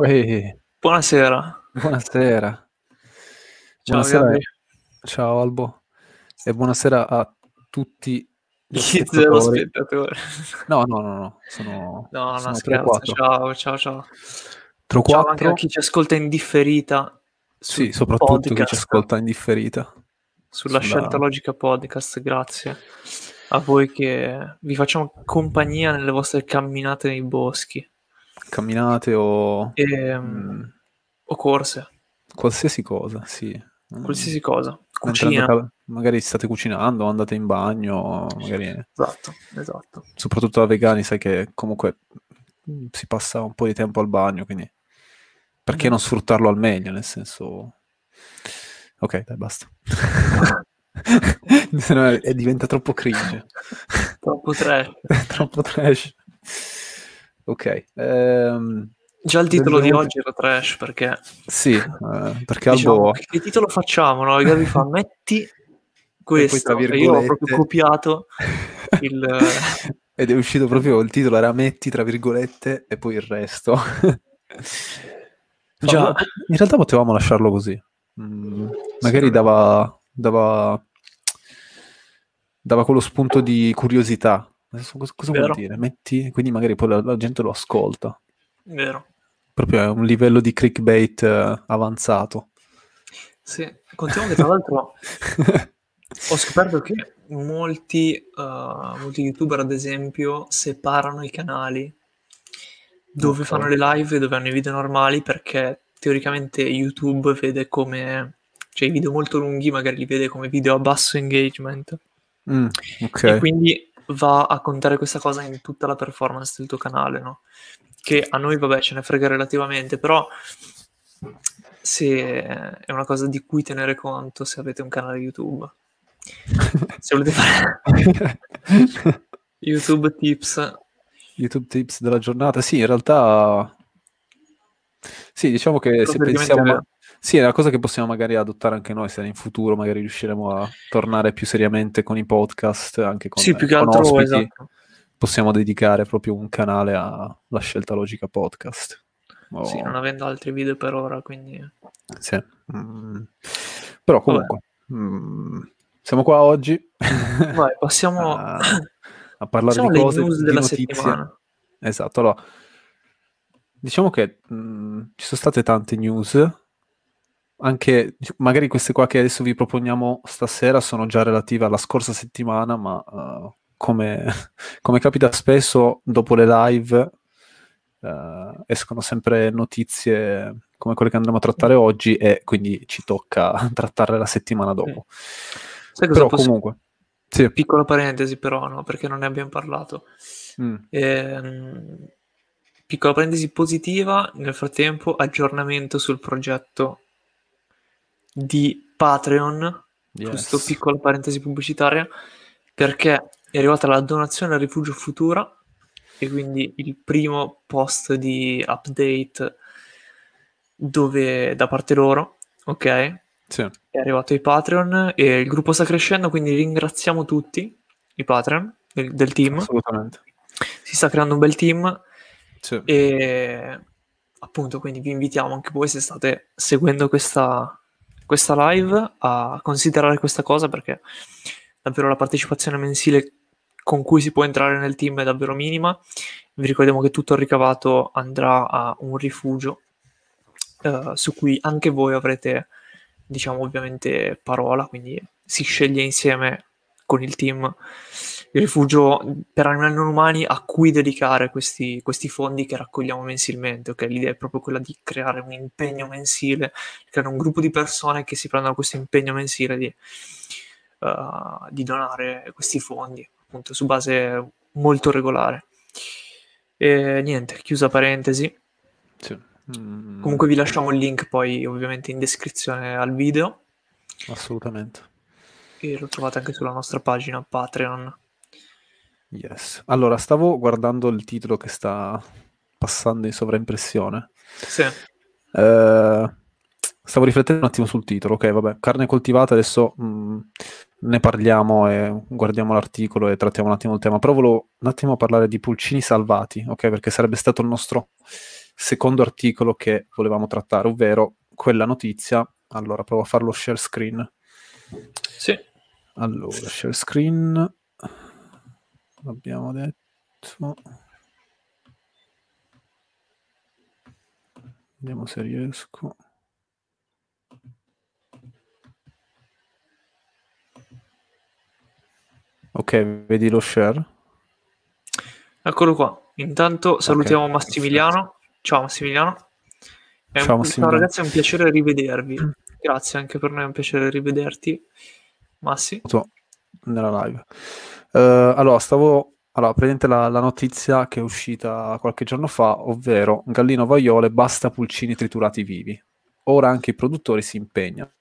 Uè, Buonasera. buonasera. Ciao Buonasera, ciao Albo e buonasera a tutti gli Gli zero spettatori. spettatori. No, no, no, no, sono, No, no, sono scherzo. 3-4. Ciao, ciao, ciao. 3 Ciao anche a 4. chi ci ascolta in differita Sì, soprattutto chi ci podcast, ascolta in differita. sulla Sulla- Scelta Logica Podcast. Grazie a voi che vi facciamo compagnia nelle vostre camminate nei boschi Camminate o e, mm, o corse, qualsiasi cosa, sì. Mm, qualsiasi cosa. Cucina. andate- magari state cucinando, andate in bagno, magari Esatto, esatto. soprattutto da vegani, sai che comunque mm, si passa un po' di tempo al bagno, quindi perché Mm. non sfruttarlo al meglio, nel senso... Ok, dai, basta. Se no è, è- diventa troppo cringe, Troppo trash. troppo trash. Ok, ehm, Già il titolo di oggi era trash perché sì, eh, perché diciamo, Albo... che, titolo facciamo? No? Gabi fa metti questo e io ho proprio copiato il... Ed è uscito proprio il titolo, era metti tra virgolette e poi il resto. Già. In realtà potevamo lasciarlo così. Mm, magari Sì. dava, dava, dava quello spunto di curiosità. Adesso cosa, cosa vuol dire? Metti, quindi magari poi la, la gente lo ascolta. Vero. Proprio è un livello di clickbait eh, avanzato. Sì, contiamo che tra l'altro ho scoperto che molti, eh, molti youtuber, ad esempio, separano i canali dove Ok. fanno le live e dove hanno i video normali perché teoricamente YouTube vede come... cioè i video molto lunghi magari li vede come video a basso engagement Mm, ok. e quindi va a contare questa cosa in tutta la performance del tuo canale, no? Che a noi, vabbè, ce ne frega relativamente, però se è una cosa di cui tenere conto se avete un canale YouTube. Se volete fare YouTube tips, YouTube tips della giornata. Sì, in realtà... Sì, diciamo che se pensiamo... vero. Sì, è una cosa che possiamo magari adottare anche noi, se in futuro magari riusciremo a tornare più seriamente con i podcast, anche con, sì, più che altro, ospiti, esatto. possiamo dedicare proprio un canale alla scelta logica podcast. O- Sì, non avendo altri video per ora, quindi... sì. Mm. Però comunque, mm, siamo qua oggi Vai, passiamo, a, a parlare passiamo di cose, news di della notizie. settimana. Esatto, allora, diciamo che mh, ci sono state tante news, anche magari queste qua che adesso vi proponiamo stasera sono già relative alla scorsa settimana, ma eh, come, come capita spesso dopo le live eh, escono sempre notizie come quelle che andremo a trattare oggi e quindi ci tocca trattarle la settimana dopo. Sai cosa Però posso... comunque, sì. Piccola parentesi però, no? Perché non ne abbiamo parlato. Mm, Ehm, piccola parentesi positiva, nel frattempo aggiornamento sul progetto di Patreon, giusto yes. piccola parentesi pubblicitaria, perché è arrivata la donazione al Rifugio Futura e quindi il primo post di update dove da parte loro, ok? Sì. È arrivato ai Patreon e il gruppo sta crescendo, quindi ringraziamo tutti i Patreon del, del team. Assolutamente. Si sta creando un bel team Sì. e appunto quindi vi invitiamo anche voi se state seguendo questa, questa live a considerare questa cosa perché davvero la partecipazione mensile con cui si può entrare nel team è davvero minima. Vi ricordiamo che tutto il ricavato andrà a un rifugio eh, su cui anche voi avrete, diciamo, ovviamente parola, quindi si sceglie insieme con il team il rifugio per animali non umani a cui dedicare questi, questi fondi che raccogliamo mensilmente. ok? L'idea è proprio quella di creare un impegno mensile, creare un gruppo di persone che si prendono questo impegno mensile di, uh, di donare questi fondi, appunto su base molto regolare. E niente, chiusa parentesi. Sì. Mm, Comunque vi lasciamo il link poi ovviamente in descrizione al video assolutamente. E lo trovate anche sulla nostra pagina Patreon. Yes. Allora, stavo guardando il titolo che sta passando in sovraimpressione. Sì, Eh, stavo riflettendo un attimo sul titolo. Ok, vabbè, carne coltivata, adesso mh, ne parliamo e guardiamo l'articolo e trattiamo un attimo il tema. Però volevo un attimo parlare di pulcini salvati, ok? Perché sarebbe stato il nostro secondo articolo che volevamo trattare, ovvero quella notizia. Allora, provo a farlo share screen. Sì. Allora, share screen. L'abbiamo detto. Vediamo se riesco. Ok, vedi lo share? Eccolo qua. Intanto salutiamo okay. Massimiliano. Ciao Massimiliano. È ciao un, Massimiliano. Ciao ragazzi, è un piacere rivedervi. Grazie, anche per noi è un piacere rivederti. Massi. Nella live. Uh, allora, stavo allora, prendete la, la, notizia che è uscita qualche giorno fa, ovvero Gallino Vaiole basta pulcini triturati vivi. Ora anche i produttori si impegnano.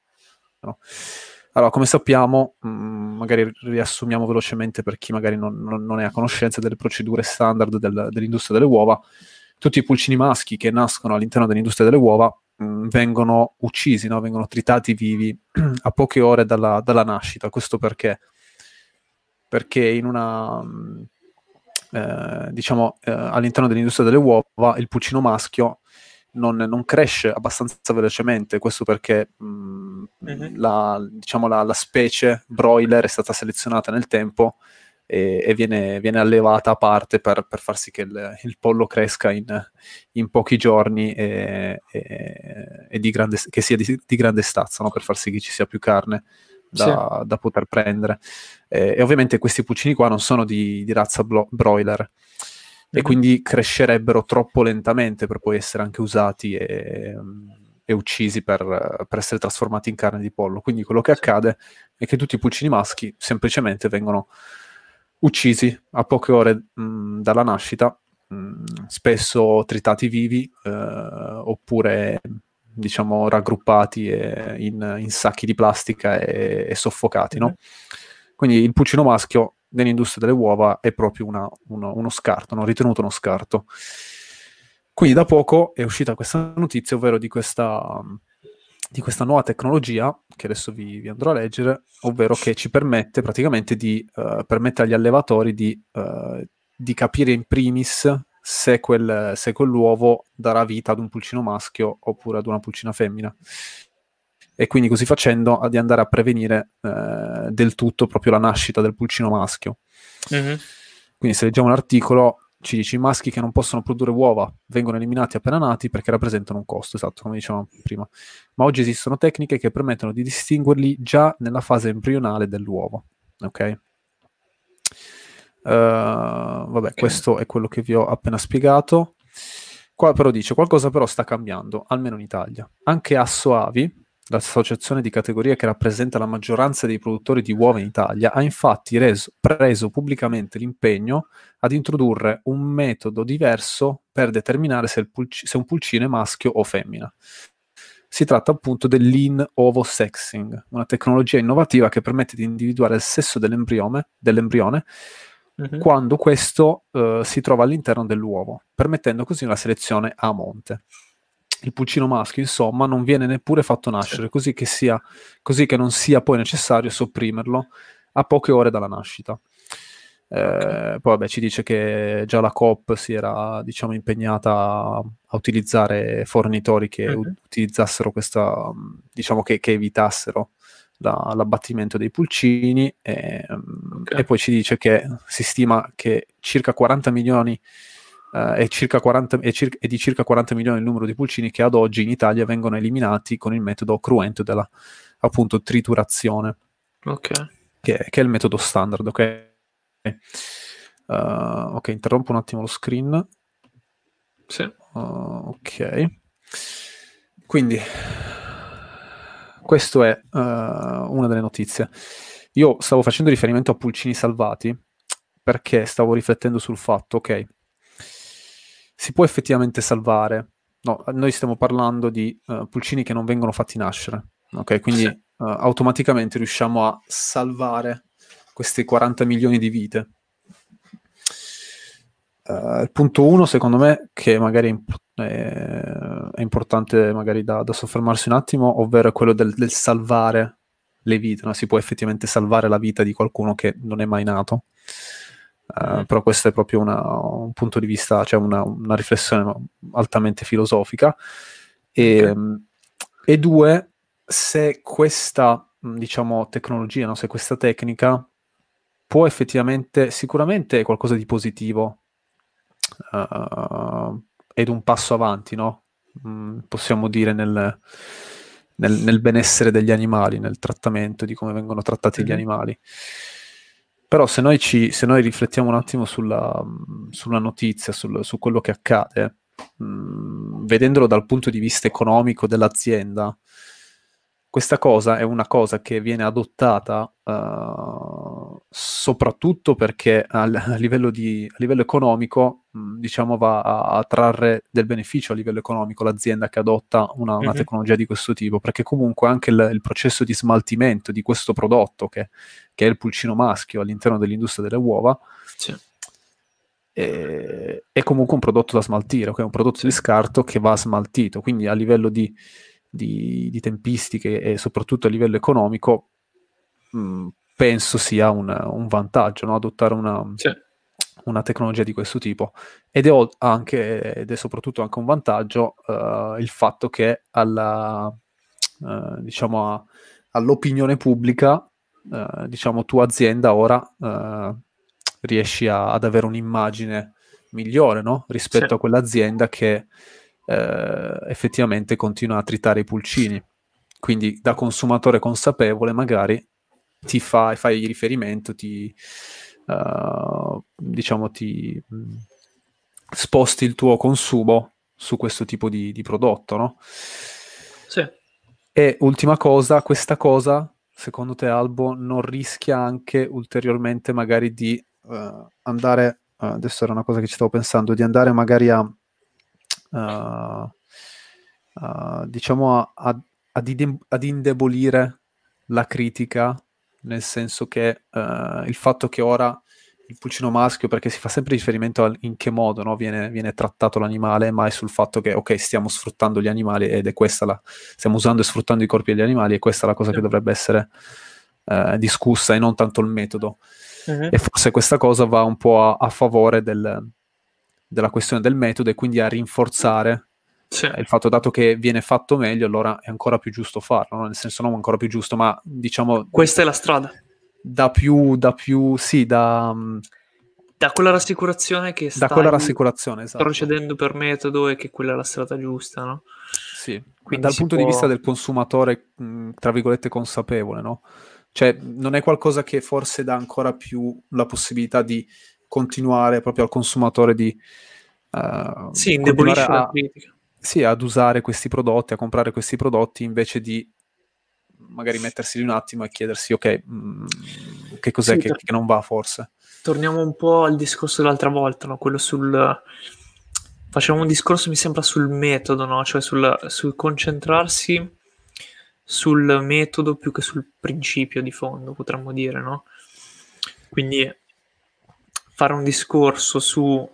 Allora, come sappiamo, mh, mm, magari riassumiamo velocemente per chi magari non, non, non è a conoscenza delle procedure standard del, dell'industria delle uova, tutti i pulcini maschi che nascono all'interno dell'industria delle uova mh, mm, vengono uccisi, no? vengono tritati vivi a poche ore dalla, dalla nascita. Questo perché? Perché in una... Mh, mm, eh, diciamo, eh, all'interno dell'industria delle uova il pulcino maschio non, non cresce abbastanza velocemente, questo perché mh, mm-hmm. la, diciamo, la, la, specie broiler è stata selezionata nel tempo e, e viene, viene, allevata a parte per, per far sì che il, il pollo cresca in, in, pochi giorni e, e, e di grande, che sia di, di grande stazza, no? per far sì che ci sia più carne da, sì. da poter prendere. E ovviamente questi pulcini qua non sono di, di razza blo- broiler e mm-hmm. quindi crescerebbero troppo lentamente per poi essere anche usati e, e uccisi per, per, essere trasformati in carne di pollo. Quindi quello che accade è che tutti i pulcini maschi semplicemente vengono uccisi a poche ore mh, dalla nascita, mh, spesso tritati vivi eh, oppure diciamo, raggruppati in, in, sacchi di plastica e, e soffocati, no? Quindi il pulcino maschio nell'industria delle uova è proprio una, uno, uno, scarto, no? ritenuto uno scarto. Quindi da poco è uscita questa notizia, ovvero di questa, di questa nuova tecnologia, che adesso vi, vi, andrò a leggere, ovvero che ci permette praticamente di, uh, permette agli allevatori di, uh, di capire in primis se, quel, se quell'uovo darà vita ad un pulcino maschio oppure ad una pulcina femmina. E quindi così facendo di andare a prevenire eh, del tutto proprio la nascita del pulcino maschio. Mm-hmm. Quindi se leggiamo un articolo ci dice i maschi che non possono produrre uova vengono eliminati appena nati perché rappresentano un costo, esatto, come dicevamo prima. Ma oggi esistono tecniche che permettono di distinguerli già nella fase embrionale dell'uovo. Ok? Uh, vabbè, questo è quello che vi ho appena spiegato. Qua però dice qualcosa però sta cambiando, almeno in Italia. Anche Assoavi, l'associazione di categoria che rappresenta la maggioranza dei produttori di uova in Italia, ha infatti reso, preso pubblicamente l'impegno ad introdurre un metodo diverso per determinare se, pulci- se un pulcino è maschio o femmina. Si tratta appunto del lean ovo sexing, una tecnologia innovativa che permette di individuare il sesso dell'embrione, dell'embrione mm-hmm. quando questo uh, si trova all'interno dell'uovo, permettendo così una selezione a monte. Il pulcino maschio, insomma, non viene neppure fatto nascere, sì. così, che sia, così che non sia poi necessario sopprimerlo a poche ore dalla nascita. Eh, poi vabbè, ci dice che già la COP si era diciamo, impegnata a, utilizzare fornitori che uh-huh. utilizzassero questa, diciamo che, che evitassero la, l'abbattimento dei pulcini e, okay. e, poi ci dice che si stima che circa 40 milioni uh, è, circa 40, è, cir- è, di circa 40 milioni il numero di pulcini che ad oggi in Italia vengono eliminati con il metodo cruento della appunto triturazione okay. che, che, è il metodo standard ok uh, ok interrompo un attimo lo screen sì. Uh, ok quindi questa è una delle notizie. Io stavo facendo riferimento a pulcini salvati perché stavo riflettendo sul fatto, ok, si può effettivamente salvare. No, noi stiamo parlando di uh, pulcini che non vengono fatti nascere, ok? Quindi sì. uh, automaticamente riusciamo a salvare questi 40 milioni di vite. Uh, il punto uno, secondo me, che magari è, imp- è, è importante magari da, da, soffermarsi un attimo, ovvero quello del, del salvare le vite. No? Si può effettivamente salvare la vita di qualcuno che non è mai nato. Uh, però questo è proprio una, un punto di vista, cioè una, una riflessione altamente filosofica. E, okay. e, due, se questa, diciamo, tecnologia, no? se questa tecnica può effettivamente, sicuramente è qualcosa di positivo uh, ed un passo avanti, no? Mm, possiamo dire nel, nel, nel, benessere degli animali, nel trattamento di come vengono trattati mm-hmm. gli animali. Però se noi, ci, se noi riflettiamo un attimo sulla, sulla notizia, sul, su quello che accade, mh, mm, vedendolo dal punto di vista economico dell'azienda, questa cosa è una cosa che viene adottata uh, soprattutto perché a, a, livello, di, a livello, economico, diciamo, va a, a, trarre del beneficio a livello economico l'azienda che adotta una, una mm-hmm. tecnologia di questo tipo, perché comunque anche il, il processo di smaltimento di questo prodotto, che, che, è il pulcino maschio all'interno dell'industria delle uova, sì. è, è, comunque un prodotto da smaltire, okay? un prodotto di scarto che va smaltito, quindi a livello di di, di tempistiche e soprattutto a livello economico, mh, mm, penso sia un, un vantaggio no? adottare una, sì. Una, tecnologia di questo tipo. Ed è, anche, ed è soprattutto anche un vantaggio uh, il fatto che alla, uh, diciamo a, all'opinione pubblica, uh, diciamo, tua azienda ora riesci a, ad avere un'immagine migliore no? rispetto sì. a quell'azienda che effettivamente continua a tritare i pulcini. Quindi da consumatore consapevole magari ti fa, fai riferimento, ti, uh, diciamo, ti mh, mm, sposti il tuo consumo su questo tipo di, di prodotto, no? Sì. E ultima cosa, questa cosa, secondo te Albo, non rischia anche ulteriormente magari di uh, andare, uh, adesso era una cosa che ci stavo pensando, di andare magari a uh, diciamo a, a, ad, ad, indebolire la critica, nel senso che uh, il fatto che ora il pulcino maschio, perché si fa sempre riferimento a in che modo no, viene, viene, trattato l'animale, mai sul fatto che ok, stiamo sfruttando gli animali ed è questa la, stiamo usando e sfruttando i corpi degli animali e questa è la cosa che dovrebbe essere discussa e non tanto il metodo. Uh-huh. E forse questa cosa va un po' a, a favore del, della questione del metodo e quindi a rinforzare sì. il fatto dato che viene fatto meglio, allora è ancora più giusto farlo, no? nel senso non ancora più giusto, ma diciamo... Questa è la strada. Da più, da più, sì, da... Mm, da quella rassicurazione che da quella rassicurazione, esatto. procedendo per metodo e che quella è la strada giusta, no? Sì, Quindi dal punto può... di vista del consumatore, mh, tra virgolette, consapevole, no? Cioè, non è qualcosa che forse dà ancora più la possibilità di continuare proprio al consumatore di... Uh, sì, indebolisce a, la critica. Sì, ad usare questi prodotti, a comprare questi prodotti invece di magari mettersi lì un attimo e chiedersi ok, mh, mm, che cos'è sì, che, che, non va forse. Torniamo un po' al discorso dell'altra volta, no? quello sul... Facciamo un discorso, mi sembra, sul metodo, no? cioè sul, sul concentrarsi sul metodo più che sul principio di fondo, potremmo dire, no? Quindi fare un discorso su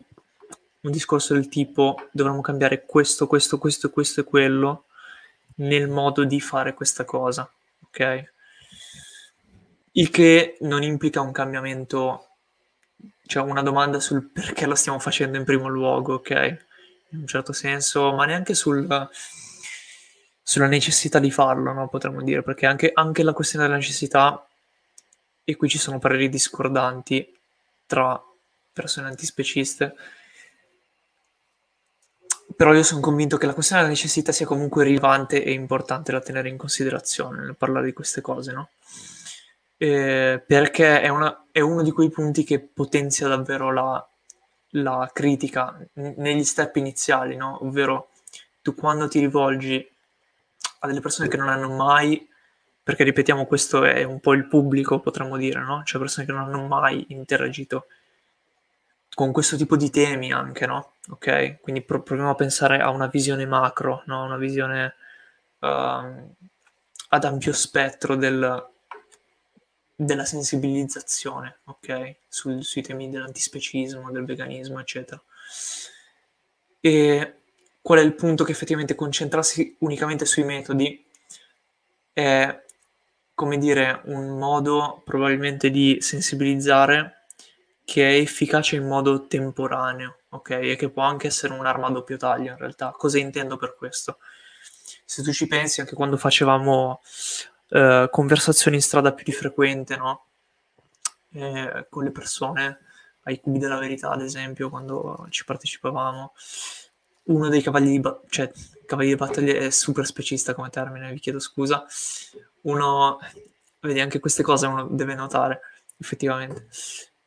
un discorso del tipo dovremmo cambiare questo, questo, questo, questo e quello nel modo di fare questa cosa, ok? Il che non implica un cambiamento, cioè una domanda sul perché lo stiamo facendo in primo luogo, ok? In un certo senso, ma neanche sul, sulla necessità di farlo, no? potremmo dire, perché anche, anche la questione della necessità, e qui ci sono pareri discordanti tra persone antispeciste. Però io sono convinto che la questione della necessità sia comunque rilevante e importante da tenere in considerazione nel parlare di queste cose, no? Eh, perché è, una, è, uno di quei punti che potenzia davvero la, la critica negli step iniziali, no? Ovvero tu quando ti rivolgi a delle persone che non hanno mai, perché ripetiamo questo è un po' il pubblico, potremmo dire, no? Cioè persone che non hanno mai interagito con questo tipo di temi anche, no? Ok? Quindi pro- proviamo a pensare a una visione macro, no? Una visione uh, ad ampio spettro del, della sensibilizzazione, ok? Sul, sui temi dell'antispecismo, del veganismo, eccetera. E qual è il punto che effettivamente concentrarsi unicamente sui metodi è, come dire, un modo probabilmente di sensibilizzare che è efficace in modo temporaneo, ok? E che può anche essere un'arma a doppio taglio in realtà. Cosa intendo per questo? Se tu ci pensi, anche quando facevamo eh, conversazioni in strada più di frequente, no? Eh, con le persone, ai cubi della verità, ad esempio, quando ci partecipavamo, uno dei cavalli di, ba- cioè, cavalli di battaglia è super specista come termine, vi chiedo scusa. Uno, vedi, anche queste cose uno deve notare, effettivamente.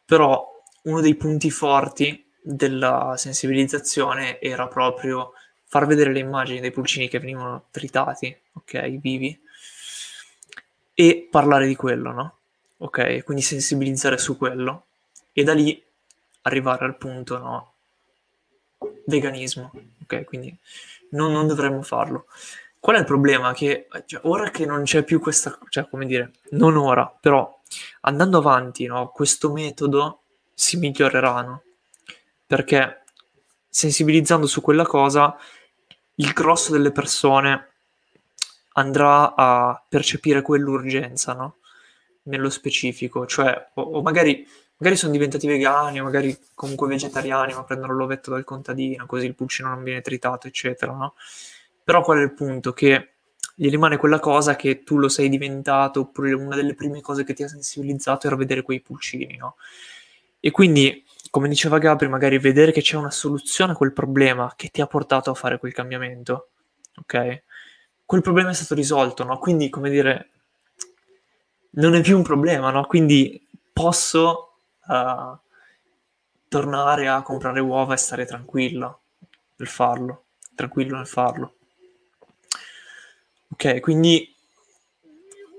Però uno dei punti forti della sensibilizzazione era proprio far vedere le immagini dei pulcini che venivano tritati, ok, vivi, e parlare di quello, no? Ok, quindi sensibilizzare su quello e da lì arrivare al punto, no? Veganismo, ok? Quindi non, non dovremmo farlo. Qual è il problema? Che cioè, ora che non c'è più questa, cioè come dire, non ora, però andando avanti, no, questo metodo si migliorerà, no? Perché sensibilizzando su quella cosa, il grosso delle persone andrà a percepire quell'urgenza, no? Nello specifico, cioè, o, o magari magari sono diventati vegani, o magari comunque vegetariani, ma prendono l'ovetto dal contadino, così il pulcino non viene tritato, eccetera, no? Però qual è il punto? Che gli rimane quella cosa che tu lo sei diventato, oppure una delle prime cose che ti ha sensibilizzato era vedere quei pulcini, no? E quindi, come diceva Gabri, magari vedere che c'è una soluzione a quel problema che ti ha portato a fare quel cambiamento, ok? Quel problema è stato risolto, no? Quindi, come dire, non è più un problema, no? Quindi posso uh, tornare a comprare uova e stare tranquillo nel farlo, tranquillo nel farlo. Ok, quindi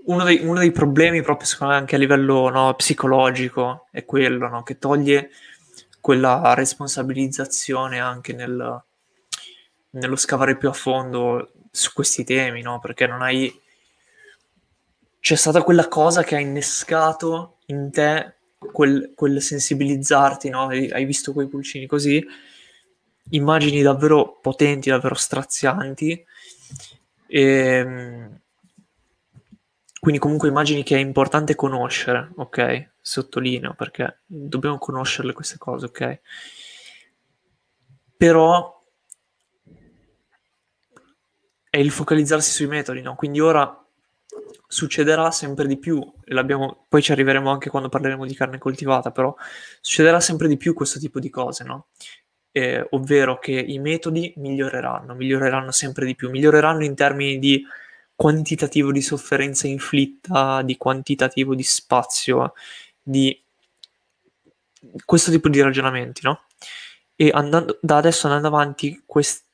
uno dei, uno dei problemi proprio secondo me anche a livello no, psicologico è quello, no, che toglie quella responsabilizzazione anche nel, nello scavare più a fondo su questi temi, no? Perché non hai... C'è stata quella cosa che ha innescato in te quel, quel sensibilizzarti? Hai visto quei pulcini così, immagini davvero potenti, davvero strazianti. E, ehm, quindi comunque immagini che è importante conoscere, ok? Sottolineo perché dobbiamo conoscerle queste cose, ok? Però è il focalizzarsi sui metodi, no? Quindi ora succederà sempre di più, poi ci arriveremo anche quando parleremo di carne coltivata, però succederà sempre di più questo tipo di cose, no? Eh, ovvero che i metodi miglioreranno, miglioreranno sempre di più, miglioreranno in termini di quantitativo di sofferenza inflitta, di quantitativo di spazio, di questo tipo di ragionamenti, no? E andando, da adesso andando avanti, quest-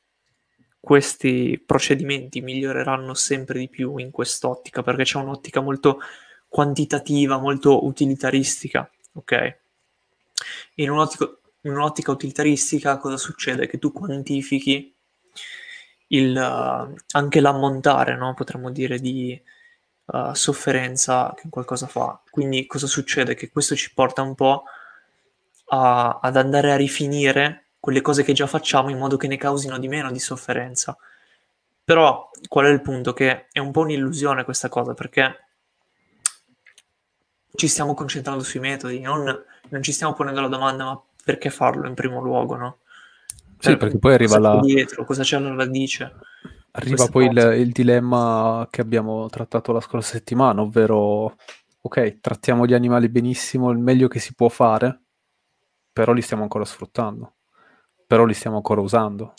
questi procedimenti miglioreranno sempre di più in quest'ottica, perché c'è un'ottica molto quantitativa, molto utilitaristica, ok? In un'ottica, in un'ottica utilitaristica cosa succede? Che tu quantifichi il, uh, anche l'ammontare, no? potremmo dire, di uh, sofferenza che qualcosa fa. Quindi cosa succede? Che questo ci porta un po' a, ad andare a rifinire quelle cose che già facciamo in modo che ne causino di meno di sofferenza. Però qual è il punto? Che è un po' un'illusione questa cosa perché ci stiamo concentrando sui metodi, non, non ci stiamo ponendo la domanda ma perché farlo in primo luogo, no? Sì, per, perché poi arriva la... dietro, cosa c'è alla radice. Arriva poi il, il, dilemma che abbiamo trattato la scorsa settimana, ovvero, ok, trattiamo gli animali benissimo, il meglio che si può fare, però li stiamo ancora sfruttando però li stiamo ancora usando.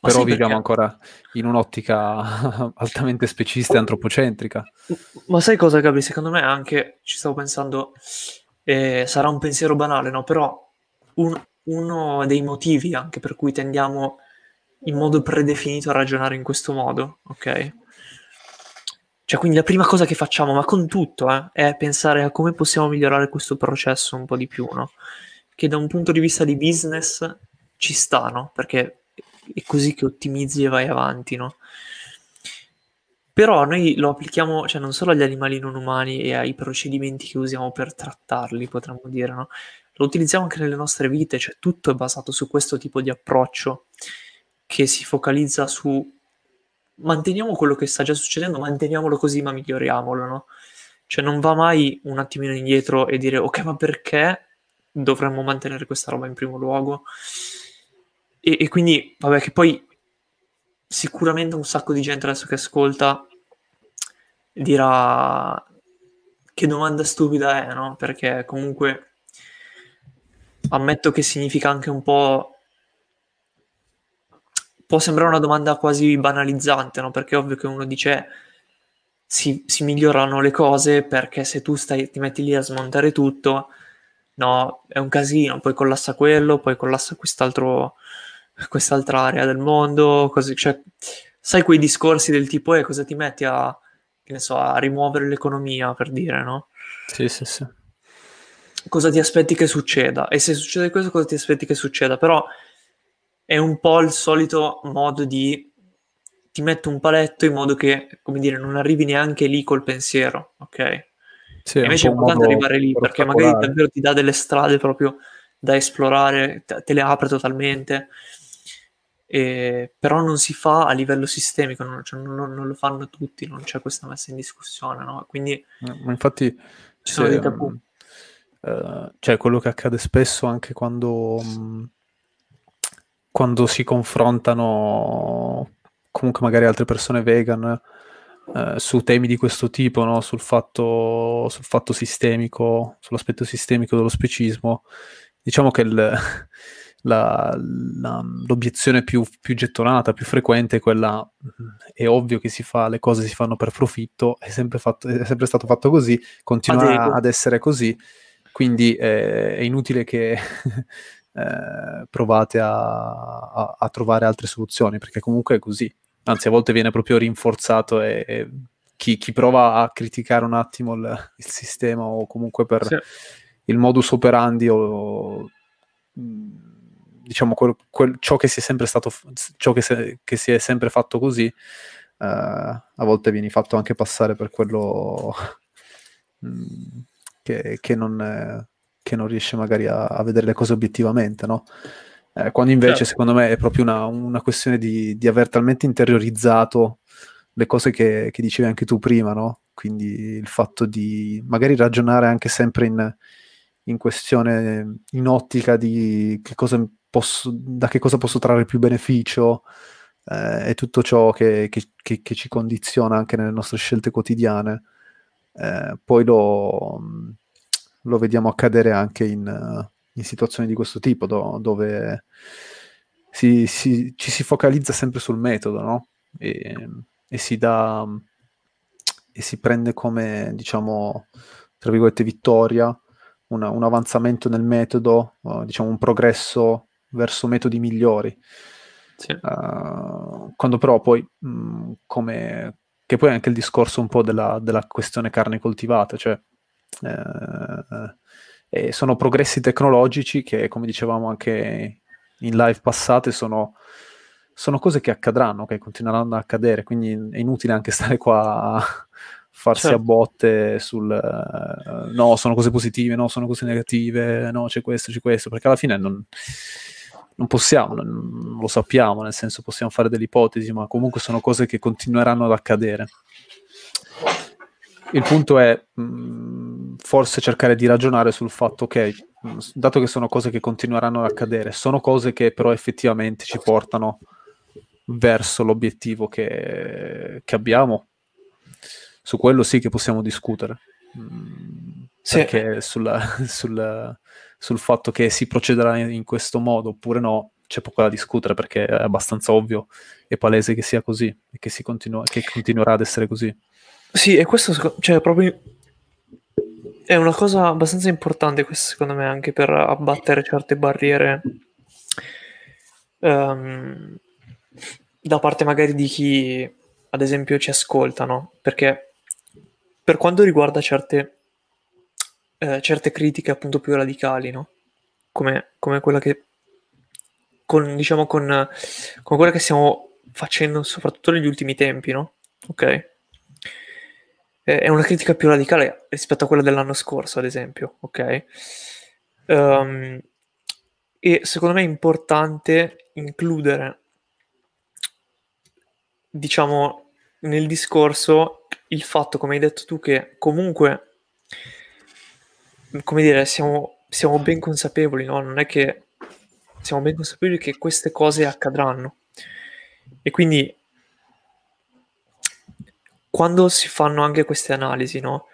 Ma però sì, viviamo perché... ancora in un'ottica altamente specista e antropocentrica. Ma sai cosa, Gabri? Secondo me anche, ci stavo pensando, eh, sarà un pensiero banale, no? Però un, uno dei motivi anche per cui tendiamo in modo predefinito a ragionare in questo modo, ok? Cioè, quindi la prima cosa che facciamo, ma con tutto, eh, è pensare a come possiamo migliorare questo processo un po' di più, no? Che da un punto di vista di business ci sta, no? Perché è così che ottimizzi e vai avanti, no? Però noi lo applichiamo, cioè non solo agli animali non umani e ai procedimenti che usiamo per trattarli, potremmo dire, no? Lo utilizziamo anche nelle nostre vite, cioè tutto è basato su questo tipo di approccio che si focalizza su manteniamo quello che sta già succedendo, manteniamolo così, ma miglioriamolo, no? Cioè non va mai un attimino indietro e dire ok, ma perché dovremmo mantenere questa roba in primo luogo. E, e quindi, vabbè, che poi sicuramente un sacco di gente adesso che ascolta dirà che domanda stupida è, no? Perché comunque ammetto che significa anche un po' può sembrare una domanda quasi banalizzante, no? Perché è ovvio che uno dice si, si migliorano le cose perché se tu stai, ti metti lì a smontare tutto, no, è un casino, poi collassa quello, poi collassa quest'altro, quest'altra area del mondo, così, cioè, sai quei discorsi del tipo, eh, cosa ti metti a, so, a rimuovere l'economia, per dire, no? Sì, sì, sì. Cosa ti aspetti che succeda? E se succede questo, cosa ti aspetti che succeda? Però è un po' il solito modo di ti metto un paletto in modo che, come dire, non arrivi neanche lì col pensiero, ok? Sì, invece è importante arrivare lì perché magari davvero ti dà delle strade proprio da esplorare, te le apre totalmente, e, però non si fa a livello sistemico, non, cioè non, non, lo fanno tutti, non c'è questa messa in discussione, no? Quindi, ma infatti ci sono dei tabù. Uh, cioè quello che accade spesso anche quando um, quando si confrontano comunque magari altre persone vegan eh, su temi di questo tipo, no? sul, fatto, sul fatto sistemico, sull'aspetto sistemico dello specismo, diciamo che il, la, la, l'obiezione più, più, gettonata, più frequente è quella è ovvio che si fa, le cose si fanno per profitto, è sempre, fatto, è sempre stato fatto così, continua ad essere così, quindi eh, è inutile che eh, provate a, a, a, trovare altre soluzioni, perché comunque è così. Anzi, a volte viene proprio rinforzato e, e chi, chi, prova a criticare un attimo il, il sistema o comunque per sì. il modus operandi o diciamo quel, quel, ciò che si è sempre stato ciò che, se, che si è sempre fatto così uh, a volte vieni fatto anche passare per quello che, che non che non riesce magari a, a vedere le cose obiettivamente, no? Eh, quando invece certo. secondo me è proprio una, una questione di, di, aver talmente interiorizzato le cose che, che, dicevi anche tu prima, no? Quindi il fatto di magari ragionare anche sempre in, in questione, in ottica di che cosa posso, da che cosa posso trarre più beneficio eh, e tutto ciò che, che, che, ci condiziona anche nelle nostre scelte quotidiane. Eh, poi lo, lo vediamo accadere anche in, in situazioni di questo tipo, do, dove si, si, ci si focalizza sempre sul metodo, no? E, e, si dà e si prende come, diciamo, tra virgolette, vittoria una, un avanzamento nel metodo, uh, diciamo un progresso verso metodi migliori. Sì. Uh, quando però poi, mh, come, che poi è anche il discorso un po' della, della questione carne coltivata, cioè eh, sono progressi tecnologici che, come dicevamo anche in live passate, sono, sono cose che accadranno, che continueranno ad accadere, quindi è inutile anche stare qua a farsi certo. a botte sul uh, no, sono cose positive, no, sono cose negative, no, c'è questo, c'è questo, perché alla fine non, non possiamo, non, lo sappiamo, nel senso possiamo fare delle ipotesi, ma comunque sono cose che continueranno ad accadere. Il punto è mh, mm, forse cercare di ragionare sul fatto che, mm, dato che sono cose che continueranno ad accadere, sono cose che però effettivamente ci portano verso l'obiettivo che, che abbiamo. Su quello sì che possiamo discutere. Mm, sì. Perché sulla, sul, sul fatto che si procederà in questo modo oppure no, c'è poco da discutere perché è abbastanza ovvio e palese che sia così e che, si continua, che continuerà ad essere così. Sì, e questo cioè, proprio è una cosa abbastanza importante questa secondo me anche per abbattere certe barriere um, da parte magari di chi ad esempio ci ascolta, no? Perché per quanto riguarda certe, eh, certe critiche appunto più radicali, no? Come, come quella che con, diciamo con, con quella che stiamo facendo soprattutto negli ultimi tempi, no? Ok? è una critica più radicale rispetto a quella dell'anno scorso, ad esempio, ok? Um, e secondo me è importante includere, diciamo, nel discorso il fatto, come hai detto tu, che comunque, come dire, siamo siamo ben consapevoli, no? Non è che siamo ben consapevoli che queste cose accadranno. E quindi quando si fanno anche queste analisi, no?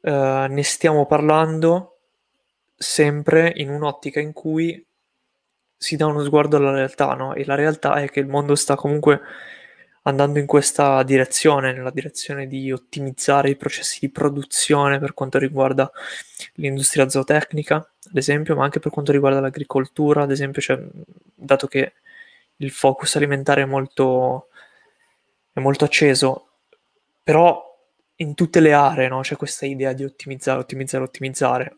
Uh, ne stiamo parlando sempre in un'ottica in cui si dà uno sguardo alla realtà, no? E la realtà è che il mondo sta comunque andando in questa direzione, nella direzione di ottimizzare i processi di produzione per quanto riguarda l'industria zootecnica, ad esempio, ma anche per quanto riguarda l'agricoltura, ad esempio, cioè, dato che il focus alimentare è molto, è molto acceso, però in tutte le aree no? c'è questa idea di ottimizzare, ottimizzare, ottimizzare.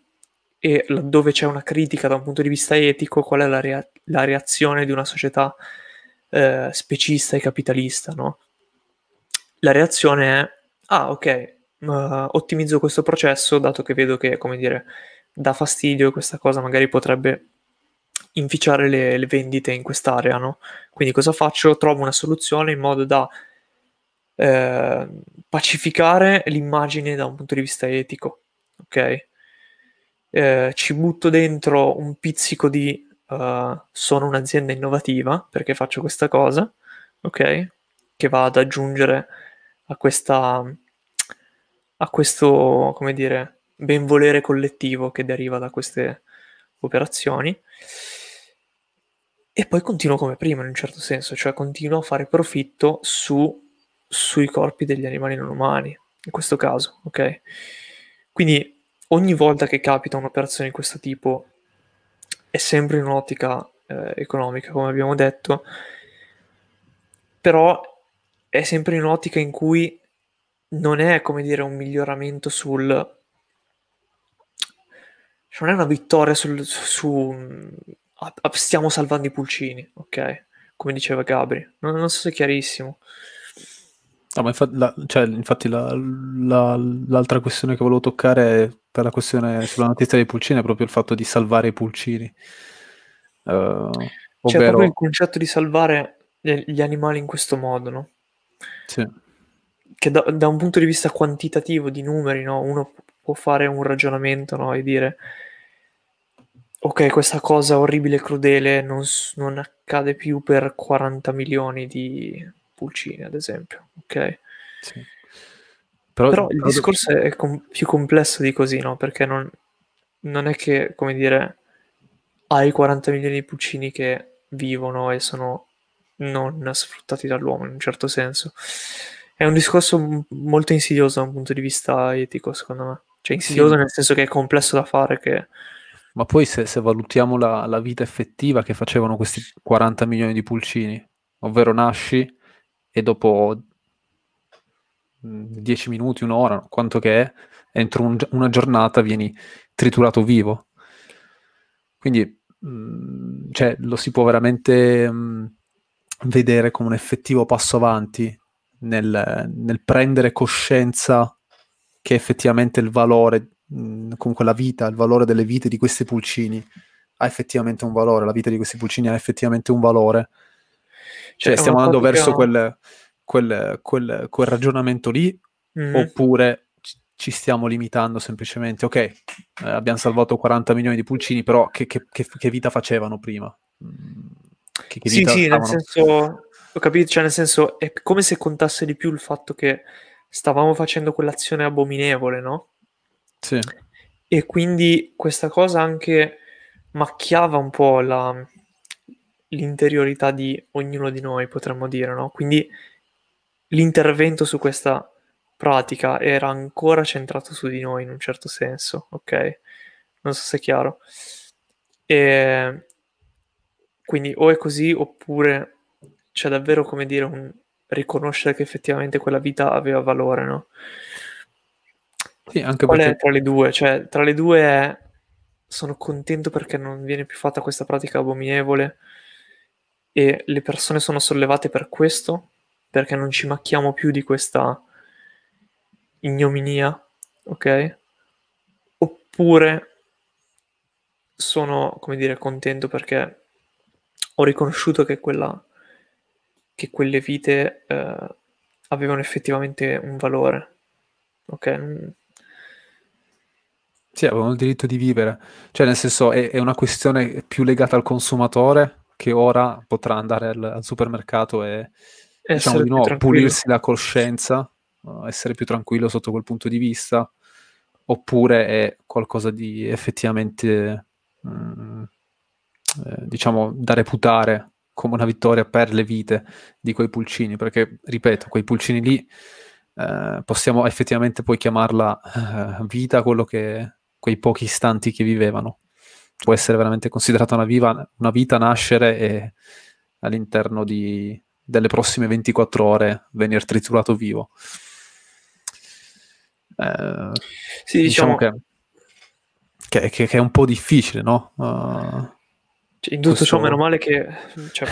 E laddove c'è una critica da un punto di vista etico, qual è la, rea- la reazione di una società eh, specista e capitalista, no? La reazione è, ah ok, uh, ottimizzo questo processo dato che vedo che, come dire, dà fastidio questa cosa magari potrebbe inficiare le, le vendite in quest'area, no? Quindi cosa faccio? Trovo una soluzione in modo da eh, pacificare l'immagine da un punto di vista etico, ok? Eh, ci butto dentro un pizzico di uh, sono un'azienda innovativa perché faccio questa cosa, ok? Che va ad aggiungere a questa a questo, come dire, benvolere collettivo che deriva da queste operazioni. E poi continuo come prima in un certo senso, cioè continuo a fare profitto su, sui corpi degli animali non umani, in questo caso, ok? Quindi ogni volta che capita un'operazione di questo tipo è sempre in un'ottica eh, economica, come abbiamo detto, però è sempre in un'ottica in cui non è, come dire, un miglioramento sul... Non è una vittoria sul, su... su stiamo salvando i pulcini, ok? Come diceva Gabri. Non, non so se è chiarissimo. No, ma infatti, la, cioè, infatti la, la, l'altra questione che volevo toccare per la questione sulla notizia dei pulcini è proprio il fatto di salvare i pulcini. Uh, ovvero... C'è proprio il concetto di salvare gli animali in questo modo, no? Sì. Che da, da un punto di vista quantitativo, di numeri, no? Uno può fare un ragionamento, no? E dire, ok, questa cosa orribile e crudele non, non accade più per 40 milioni di pulcini, ad esempio, ok? Sì. Però, però il discorso è com- più complesso di così, no? Perché non, non, è che, come dire, hai 40 milioni di pulcini che vivono e sono non sfruttati dall'uomo in un certo senso. È un discorso m- molto insidioso da un punto di vista etico, secondo me. Cioè, insidioso sì. nel senso che è complesso da fare, che... Ma poi se, se valutiamo la, la, vita effettiva che facevano questi 40 milioni di pulcini, ovvero nasci e dopo 10 minuti, un'ora, quanto che è, entro un, una giornata vieni triturato vivo. Quindi mh, mm, cioè, lo si può veramente mh, mm, vedere come un effettivo passo avanti nel, nel, prendere coscienza che effettivamente il valore, mh, mm, comunque la vita, il valore delle vite di questi pulcini ha effettivamente un valore, la vita di questi pulcini ha effettivamente un valore. Cioè, stiamo andando verso quel quel, quel, quel ragionamento lì mm. oppure ci stiamo limitando semplicemente, ok, eh, abbiamo salvato 40 milioni di pulcini, però che, che, che, che vita facevano prima? Mm, che, sì, sì, stavano... nel senso, ho capito, cioè nel senso, è come se contasse di più il fatto che stavamo facendo quell'azione abominevole, no? Sì. E quindi questa cosa anche macchiava un po' la, l'interiorità di ognuno di noi, potremmo dire, no? Quindi l'intervento su questa pratica era ancora centrato su di noi in un certo senso, ok? Non so se è chiaro. E quindi o è così oppure c'è davvero come dire un riconoscere che effettivamente quella vita aveva valore, no? Sì, anche Qual perché... è tra le due? Cioè, tra le due è sono contento perché non viene più fatta questa pratica abominevole e le persone sono sollevate per questo perché non ci macchiamo più di questa ignominia, ok? Oppure sono, come dire, contento perché ho riconosciuto che, quella, che quelle vite eh, avevano effettivamente un valore, ok? Sì, avevano il diritto di vivere, cioè nel senso è, è una questione più legata al consumatore che ora potrà andare al, al supermercato e diciamo di nuovo pulirsi la coscienza, uh, essere più tranquillo sotto quel punto di vista, oppure è qualcosa di effettivamente mm, eh, diciamo da reputare come una vittoria per le vite di quei pulcini, perché ripeto, quei pulcini lì eh, possiamo effettivamente poi chiamarla eh, vita quello che quei pochi istanti che vivevano. Può essere veramente considerata una, viva, una vita nascere e all'interno di, delle prossime 24 ore venire triturato vivo. Eh, sì, diciamo, diciamo che, che, che, è un po' difficile, no? Uh, cioè, in tutto questo... ciò, meno male che... Cioè,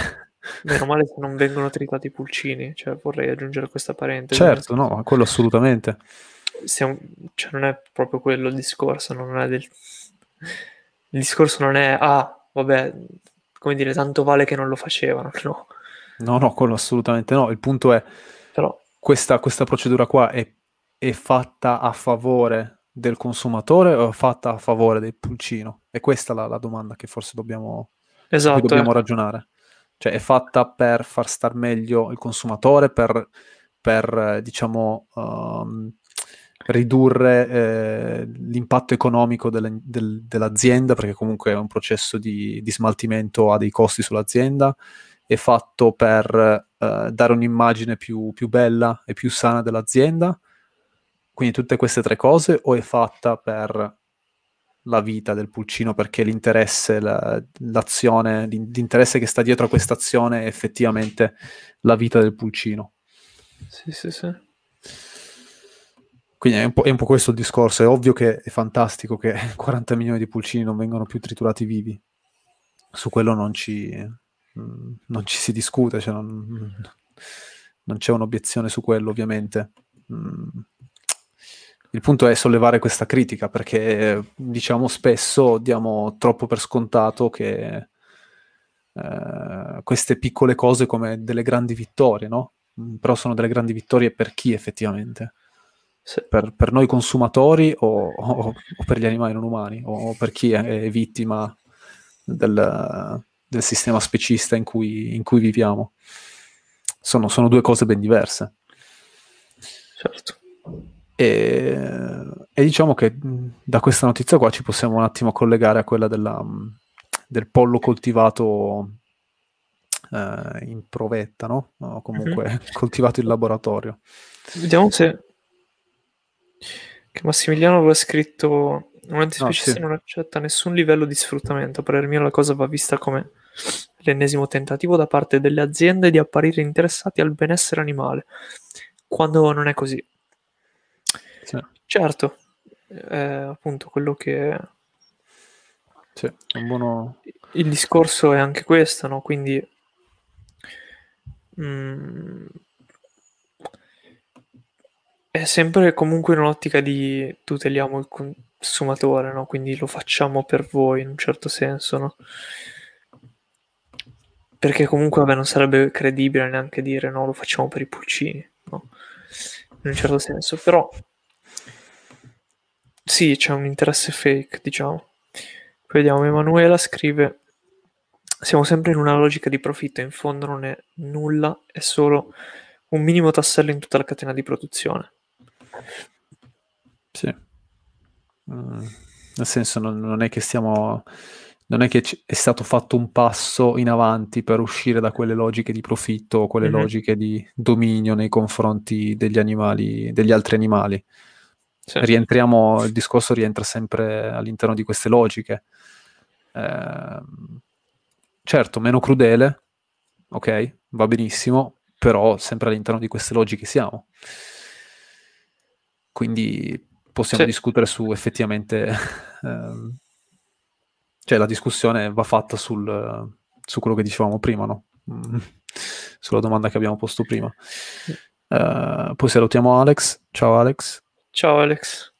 meno male che non vengono tritati i pulcini, cioè, vorrei aggiungere questa parentesi. Certo, no, quello assolutamente. Stiamo, cioè, non è proprio quello il discorso, non è del... Il discorso non è, ah, vabbè, come dire, tanto vale che non lo facevano, no. No, no, quello assolutamente no. Il punto è, Però... questa, questa procedura qua è, è fatta a favore del consumatore o è fatta a favore del pulcino? E questa è la, la domanda che forse dobbiamo, esatto, dobbiamo eh. ragionare. Cioè è fatta per far star meglio il consumatore, per, per diciamo, um, ridurre eh, l'impatto economico delle, del, dell'azienda, perché comunque è un processo di, di, smaltimento, ha dei costi sull'azienda, è fatto per eh, dare un'immagine più, più bella e più sana dell'azienda, quindi tutte queste tre cose o è fatta per la vita del pulcino perché l'interesse, la, l'azione, l'interesse che sta dietro a questa azione è effettivamente la vita del pulcino. Sì, sì, sì. Quindi è un, è un, po', questo il discorso. È ovvio che è fantastico che 40 milioni di pulcini non vengano più triturati vivi. Su quello non ci, non ci si discute, cioè non, non, c'è un'obiezione su quello, ovviamente. Mm il punto è sollevare questa critica perché diciamo spesso diamo troppo per scontato che eh, queste piccole cose come delle grandi vittorie, no? Mm, però sono delle grandi vittorie per chi effettivamente? Per, per, noi consumatori o, o, o, per gli animali non umani o per chi è, è vittima del, del, sistema specista in cui, in cui viviamo. Sono, sono due cose ben diverse. Certo. E, e, diciamo che da questa notizia qua ci possiamo un attimo collegare a quella della, del pollo coltivato eh, in provetta, no? O comunque mm-hmm. coltivato in laboratorio. Vediamo se che Massimiliano aveva scritto un antispecista no, sì. non accetta nessun livello di sfruttamento. Per mio la cosa va vista come l'ennesimo tentativo da parte delle aziende di apparire interessati al benessere animale, quando non è così. Sì. Certo, è appunto quello che... Sì, buono... Il discorso è anche questo, no? Quindi... Mm, è sempre comunque in un'ottica di tuteliamo il consumatore, no? Quindi lo facciamo per voi in un certo senso, no? Perché comunque vabbè, non sarebbe credibile neanche dire no, lo facciamo per i pulcini, no? In un certo senso, però sì, c'è un interesse fake, diciamo. Poi vediamo, Emanuela scrive siamo sempre in una logica di profitto, in fondo non è nulla, è solo un minimo tassello in tutta la catena di produzione. Sì. Mm, nel senso, non, non, è che stiamo. Non è che c- è stato fatto un passo in avanti per uscire da quelle logiche di profitto o quelle mm-hmm. logiche di dominio nei confronti degli animali, degli altri animali. Sì. Rientriamo, il discorso rientra sempre all'interno di queste logiche. Eh, certo, meno crudele, ok, va benissimo, però sempre all'interno di queste logiche siamo. Quindi possiamo sì. discutere su effettivamente... Ehm, cioè la discussione va fatta sul, su quello che dicevamo prima, no? Mm, sulla domanda che abbiamo posto prima. Uh, poi salutiamo Alex. Ciao Alex. Ciao Alex.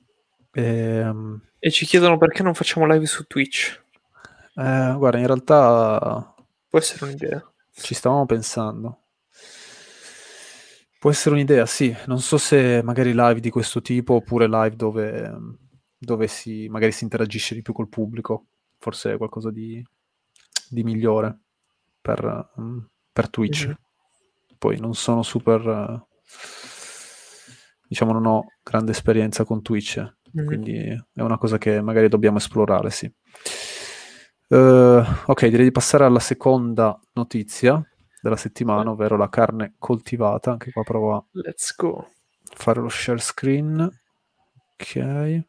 E, ehm, e ci chiedono perché non facciamo live su Twitch. Eh, guarda, in realtà... Può essere un'idea. Ci stavamo pensando. Può essere un'idea, sì. Non so se magari live di questo tipo oppure live dove dove si, magari si interagisce di più col pubblico, forse è qualcosa di, di migliore per, um, per Twitch. Mm-hmm. Poi non sono super... Diciamo non ho grande esperienza con Twitch, mm-hmm. quindi è una cosa che magari dobbiamo esplorare, sì. Uh, ok, direi di passare alla seconda notizia della settimana, ovvero la carne coltivata. Anche qua provo a Let's go. fare lo share screen. Ok.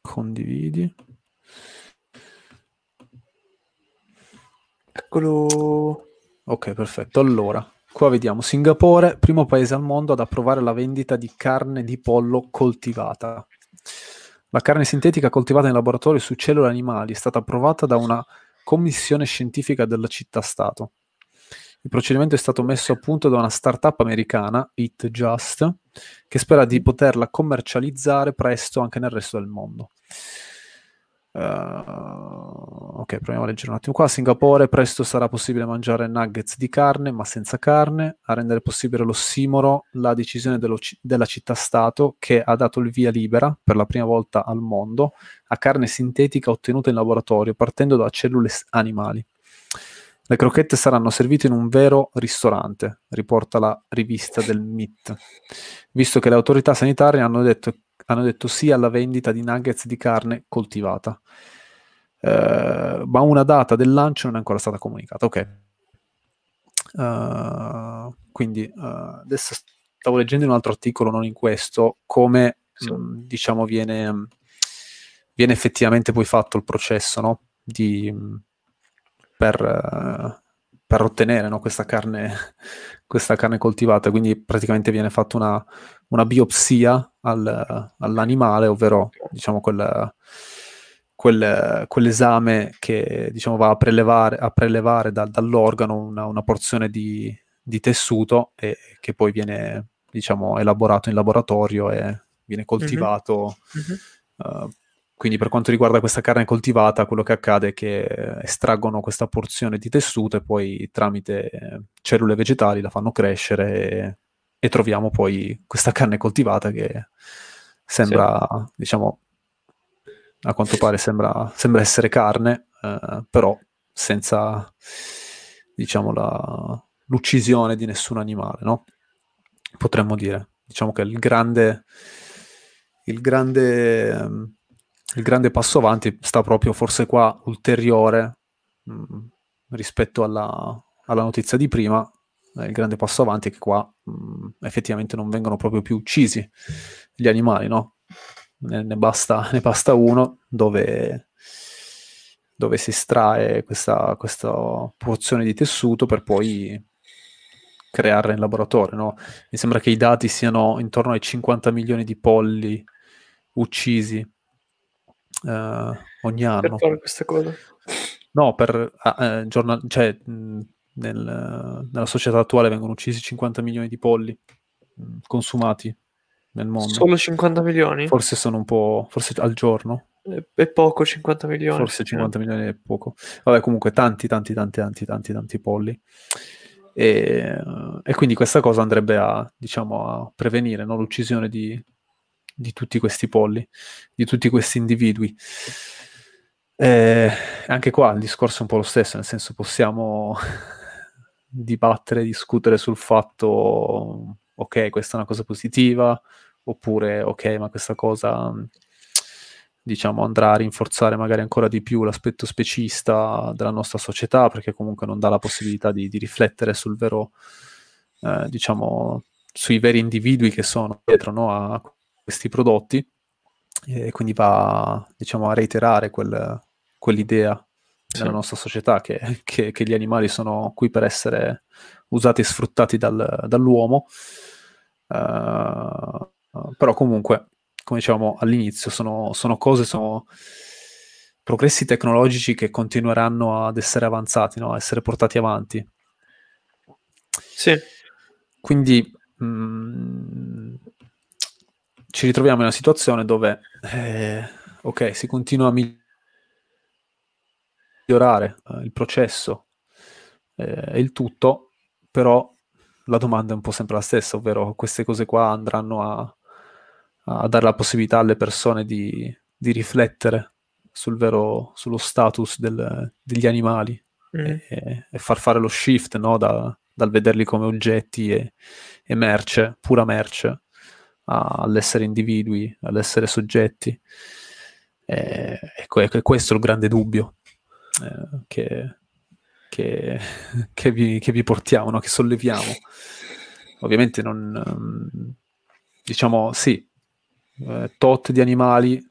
Condividi. Eccolo. Ok, perfetto. Allora, qua vediamo Singapore, primo paese al mondo ad approvare la vendita di carne di pollo coltivata. La carne sintetica coltivata in laboratorio su cellule animali è stata approvata da una commissione scientifica della città-stato. Il procedimento è stato messo a punto da una startup americana, Eat Just, che spera di poterla commercializzare presto anche nel resto del mondo. Uh, ok, proviamo a leggere un attimo qua. A Singapore presto sarà possibile mangiare nuggets di carne, ma senza carne. A rendere possibile l'ossimoro, la decisione della città-stato che ha dato il via libera per la prima volta al mondo a carne sintetica ottenuta in laboratorio partendo da cellule animali. Le crocchette saranno servite in un vero ristorante, riporta la rivista del MIT, visto che le autorità sanitarie hanno detto hanno detto sì alla vendita di nuggets di carne coltivata. Uh, ma una data del lancio non è ancora stata comunicata. Ok. Uh, quindi uh, adesso stavo leggendo un altro articolo, non in questo, come sì. mh, mm, diciamo viene, viene, effettivamente poi fatto il processo no? di, mm, per, per, ottenere no? questa, carne, questa carne coltivata. Quindi praticamente viene fatta una, una biopsia al, all'animale, ovvero diciamo quel, quel, quell'esame che diciamo, va a prelevare, a prelevare da, dall'organo una, una porzione di, di, tessuto e che poi viene diciamo, elaborato in laboratorio e viene coltivato. Mm-hmm. Uh, quindi per quanto riguarda questa carne coltivata, quello che accade è che estraggono questa porzione di tessuto e poi tramite cellule vegetali la fanno crescere e e troviamo poi questa carne coltivata che sembra, sì. diciamo, a quanto pare sembra, sembra essere carne, eh, però senza, diciamo, la, l'uccisione di nessun animale, no? Potremmo dire. Diciamo che il grande, il grande, il grande passo avanti sta proprio forse qua ulteriore mh, mm, rispetto alla, alla notizia di prima, il grande passo avanti è che qua mh, mm, effettivamente non vengono proprio più uccisi gli animali, no? Ne, ne, basta, ne basta, uno dove, dove si estrae questa, questa, porzione di tessuto per poi crearla in laboratorio, no? Mi sembra che i dati siano intorno ai 50 milioni di polli uccisi uh, ogni anno. Per fare questa cosa? No, per uh, uh, giornal- cioè, mh, nel, nella società attuale vengono uccisi 50 milioni di polli mm, consumati nel mondo. Solo 50 milioni? Forse sono un po', forse al giorno. È poco 50 milioni. Forse 50 eh. milioni è poco. Vabbè, comunque tanti, tanti, tanti, tanti, tanti, tanti polli. E, e quindi questa cosa andrebbe a, diciamo, a prevenire no? l'uccisione di, di tutti questi polli, di tutti questi individui. E anche qua il discorso è un po' lo stesso, nel senso possiamo dibattere, discutere sul fatto, ok, questa è una cosa positiva, oppure, ok, ma questa cosa, diciamo, andrà a rinforzare magari ancora di più l'aspetto specista della nostra società, perché comunque non dà la possibilità di, di riflettere sul vero, eh, diciamo, sui veri individui che sono dietro no, a questi prodotti, e quindi va, diciamo, a reiterare quel, quell'idea nella nostra società che, che, che, gli animali sono qui per essere usati e sfruttati dal, dall'uomo. Uh, però comunque, come dicevamo all'inizio, sono, sono, cose, sono progressi tecnologici che continueranno ad essere avanzati, no? a essere portati avanti. Sì. Quindi mh, mm, ci ritroviamo in una situazione dove, eh, ok, si continua a migliorare migliorare eh, il processo eh, e il tutto, però la domanda è un po' sempre la stessa, ovvero queste cose qua andranno a, a dare la possibilità alle persone di, di riflettere sul vero, sullo status del, degli animali mm. e, e, far fare lo shift no? da, dal vederli come oggetti e, e merce, pura merce, a, all'essere individui, all'essere soggetti. E, e, questo è il grande dubbio eh, che, che, che, vi, che, vi, portiamo, no? che solleviamo. Ovviamente non... Um, diciamo, sì, eh, tot di animali,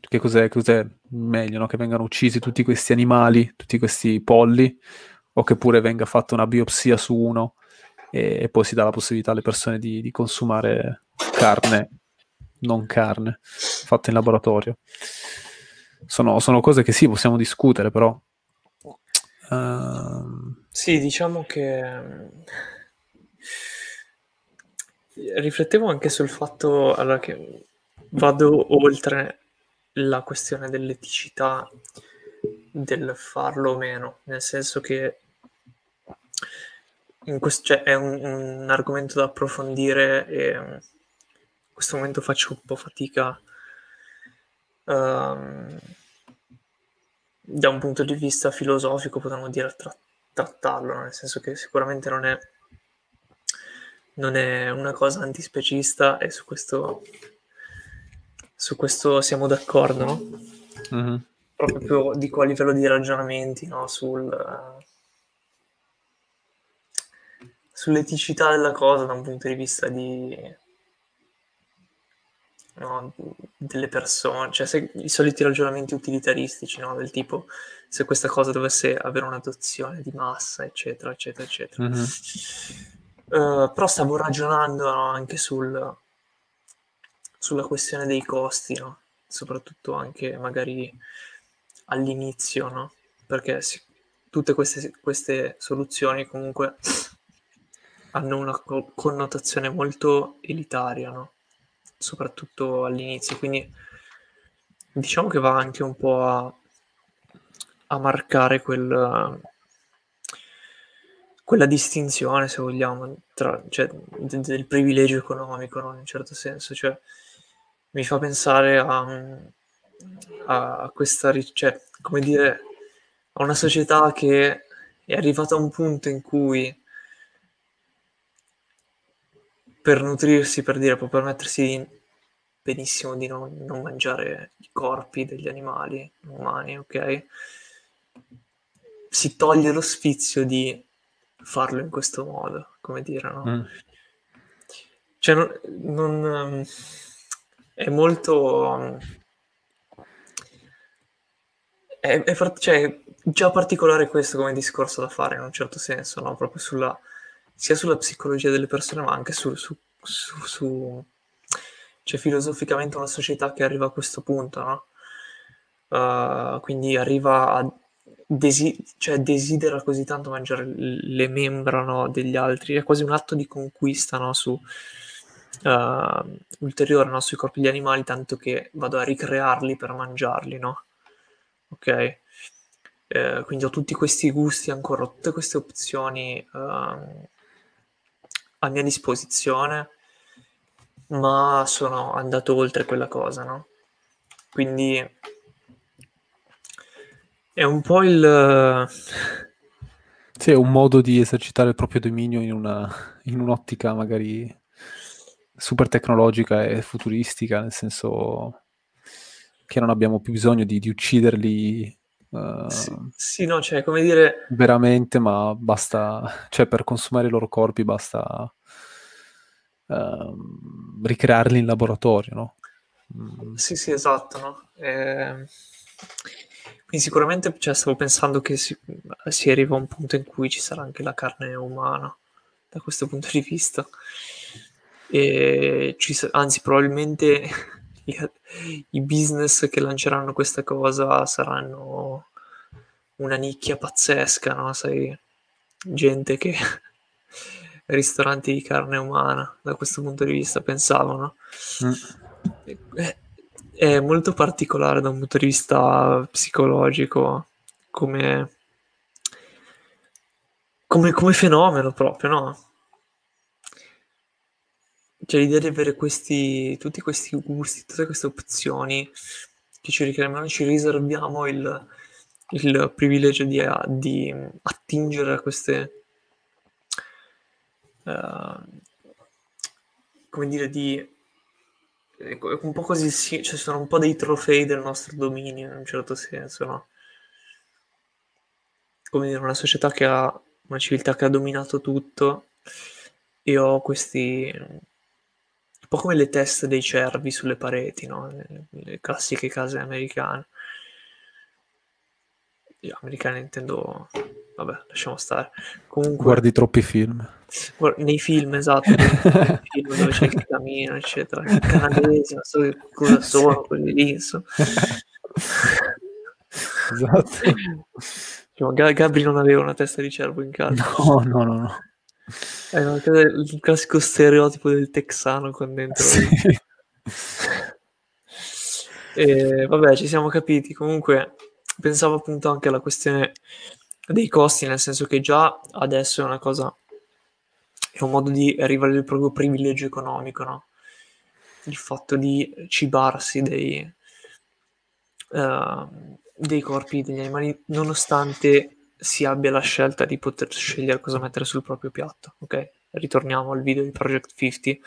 che cos'è, cos'è meglio, no? che vengano uccisi tutti questi animali, tutti questi polli, o che pure venga fatta una biopsia su uno e, e poi si dà la possibilità alle persone di, di consumare carne, non carne, fatta in laboratorio. Sono, sono, cose che sì, possiamo discutere, però... Uh... Sì, diciamo che riflettevo anche sul fatto allora, che vado oltre la questione dell'eticità del farlo o meno, nel senso che questo, cioè, è un, un, argomento da approfondire e in questo momento faccio un po' fatica. Um, da un punto di vista filosofico, potremmo dire, tra- trattarlo, nel senso che sicuramente non è, non è una cosa antispecista e su questo su questo siamo d'accordo, no? Mm-hmm. Proprio dico a livello di ragionamenti, no? Sul, sull'eticità della cosa da un punto di vista di, no, delle persone, cioè se, i soliti ragionamenti utilitaristici, no? del tipo se questa cosa dovesse avere un'adozione di massa, eccetera, eccetera, eccetera. Mm-hmm. Uh, però stavo ragionando no, anche sul, sulla questione dei costi, no? soprattutto anche magari all'inizio, no? perché si, tutte queste, queste, soluzioni comunque hanno una co- connotazione molto elitaria, no? Soprattutto all'inizio, quindi diciamo che va anche un po' a, a marcare quel, quella distinzione, se vogliamo, tra, cioè, del, privilegio economico, no? in un certo senso, cioè mi fa pensare a, a questa, cioè, come dire, a una società che è arrivata a un punto in cui per nutrirsi, per dire, può permettersi benissimo di non, non mangiare i corpi degli animali umani, ok? Si toglie lo sfizio di farlo in questo modo, come dire, no? Mm. Cioè, non, non è molto... È, è, cioè, già particolare questo come discorso da fare in un certo senso, no? Proprio sulla, sia sulla psicologia delle persone, ma anche su, su, su, su cioè, filosoficamente una società che arriva a questo punto, no? Uh, quindi arriva a desi- cioè desidera così tanto mangiare le membra no, degli altri, è quasi un atto di conquista no, su, uh, ulteriore no, sui corpi degli animali, tanto che vado a ricrearli per mangiarli, no? Ok? Eh, quindi ho tutti questi gusti ancora, tutte queste opzioni uh, a mia disposizione, ma sono andato oltre quella cosa, no? Quindi è un po' il... Sì, è un modo di esercitare il proprio dominio in, una, in un'ottica magari super tecnologica e futuristica, nel senso che non abbiamo più bisogno di, di ucciderli. Uh, sì, sì, no, cioè, come dire... Veramente, ma basta, cioè per consumare i loro corpi basta uh, ricrearli in laboratorio, no? Mm. Sì, sì, esatto, no? Eh... Quindi sicuramente cioè, stavo pensando che si, si arriva a un punto in cui ci sarà anche la carne umana, da questo punto di vista e ci, anzi probabilmente i, business che lanceranno questa cosa saranno una nicchia pazzesca, no? Sai, gente che ristoranti di carne umana da questo punto di vista pensavano. Mm. È, è, molto particolare da un punto di vista psicologico come, come, come fenomeno proprio, no? Cioè l'idea di avere questi, tutti questi gusti, tutte queste opzioni che ci richiamiamo, ci riserviamo il, il privilegio di, di, attingere a queste, uh, come dire, di un po' così, sì, cioè sono un po' dei trofei del nostro dominio in un certo senso, no? Come dire, una società che ha una civiltà che ha dominato tutto e ho questi po' come le teste dei cervi sulle pareti, no? Le, le classiche case americane. Io americane intendo vabbè, lasciamo stare. Comunque, Guardi troppi film. Nei film, esatto, nei film dove c'è il camino, eccetera. I canadesi, non so cosa sono, quelli lì, insomma. esatto. Cioè, Gabri non aveva una testa di cervo in casa. No, no, no, no. È il classico stereotipo del texano con dentro. Sì. E, vabbè, ci siamo capiti. Comunque, pensavo appunto anche alla questione dei costi, nel senso che già adesso è una cosa, è un modo di arrivare al proprio privilegio economico, no? Il fatto di cibarsi dei, uh, dei corpi degli animali, nonostante si abbia la scelta di poter scegliere cosa mettere sul proprio piatto, ok? Ritorniamo al video di Project 50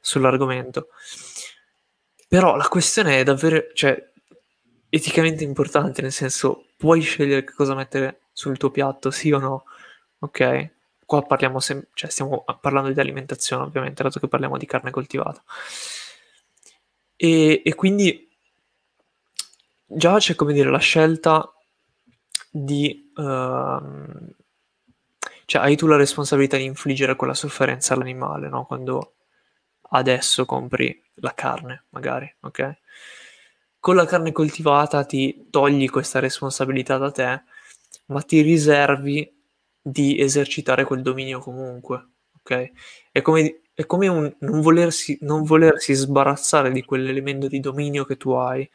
sull'argomento. Però la questione è davvero, cioè, eticamente importante, nel senso, puoi scegliere che cosa mettere sul tuo piatto, sì o no? Ok? Qua parliamo, sem- cioè stiamo parlando di alimentazione, ovviamente, dato che parliamo di carne coltivata. E, e quindi già c'è, come dire, la scelta di... Uh, cioè, hai tu la responsabilità di infliggere quella sofferenza all'animale, no? Quando adesso compri la carne, magari, ok? Con la carne coltivata ti togli questa responsabilità da te ma ti riservi di esercitare quel dominio comunque, ok? È come, è come un non volersi, non volersi sbarazzare di quell'elemento di dominio che tu hai